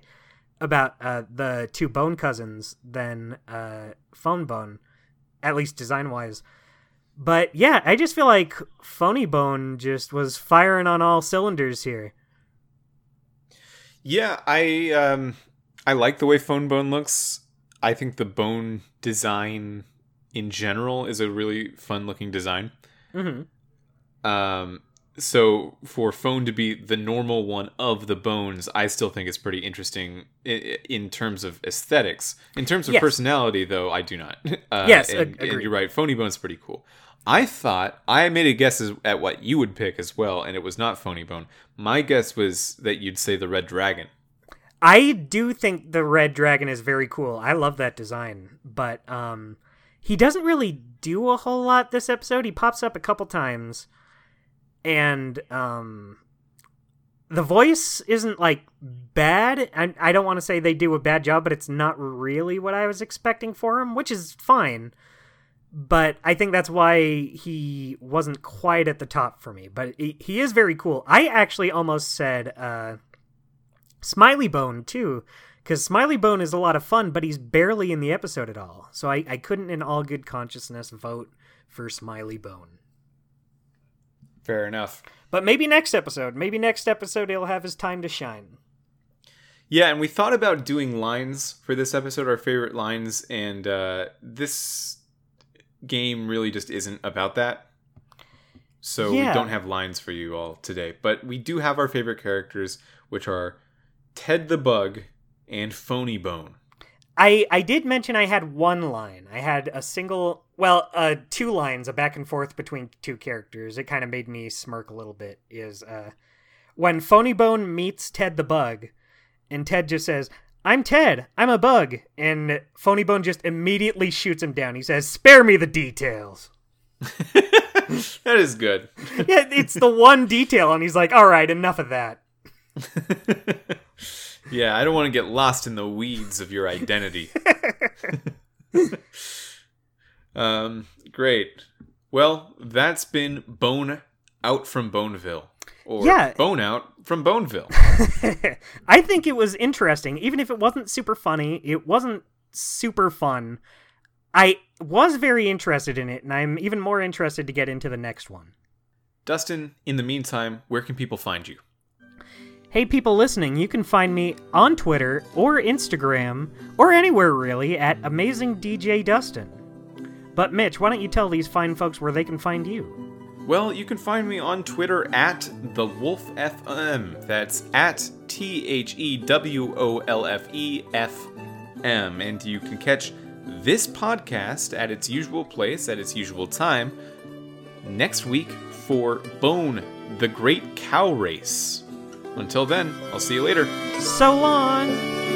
about uh, the two Bone cousins than uh, Fone Bone, at least design wise. But yeah, I just feel like Phoney Bone just was firing on all cylinders here. Yeah, I um I like the way Fone Bone looks. I think the bone design in general is a really fun looking design. Mm-hmm. Um so for fone to be the normal one of the bones i still think it's pretty interesting in, in terms of aesthetics in terms of Yes. personality though i do not uh, Yes, and, and you're right phoney bone's pretty cool i thought i made a guess as, at what you would pick as well and it was not phoney bone my guess was that you'd say the red dragon I do think the red dragon is very cool. I love that design, but um he doesn't really do a whole lot this episode. He pops up a couple times and um the voice isn't like bad. I, I don't want to say they do a bad job, but it's not really what I was expecting for him, which is fine. But I think that's why he wasn't quite at the top for me. But he, is very cool. I actually almost said uh, Smiley Bone too, because Smiley Bone is a lot of fun, but he's barely in the episode at all. So I, I couldn't, in all good consciousness, vote for Smiley Bone. fair enough But maybe next episode. Maybe next episode he'll have his time to shine. Yeah, and we thought about doing lines for this episode, our favorite lines, and uh, this game really just isn't about that. So Yeah. we don't have lines for you all today, but we do have our favorite characters, which are Ted the Bug and Phoney Bone. I I did mention I had one line. I had a single, well, uh, two lines, a back and forth between two characters. It kind of made me smirk a little bit. Is uh, when Phoney Bone meets Ted the Bug, and Ted just says, "I'm Ted. I'm a bug," and Phoney Bone just immediately shoots him down. He says, "Spare me the details." that is good. yeah, it's the one detail, and he's like, "All right, enough of that." yeah, I don't want to get lost in the weeds of your identity. um, great. Well, that's been Bone Out from Boneville. Or Yeah. Bone Out from Boneville. I think it was interesting, even if it wasn't super funny. It wasn't super fun. I was very interested in it, and I'm even more interested to get into the next one. Dustin, in the meantime, where can people find you? Hey, people listening, you can find me on Twitter or Instagram or anywhere really at Amazing DJ Dustin. But Mitch, why don't you tell these fine folks where they can find you? Well, you can find me on Twitter at the Wolf FM. That's at T H E W O L F E F M. And you can catch this podcast at its usual place, at its usual time, next week for Bone, the Great Cow Race. Until then, I'll see you later. So long!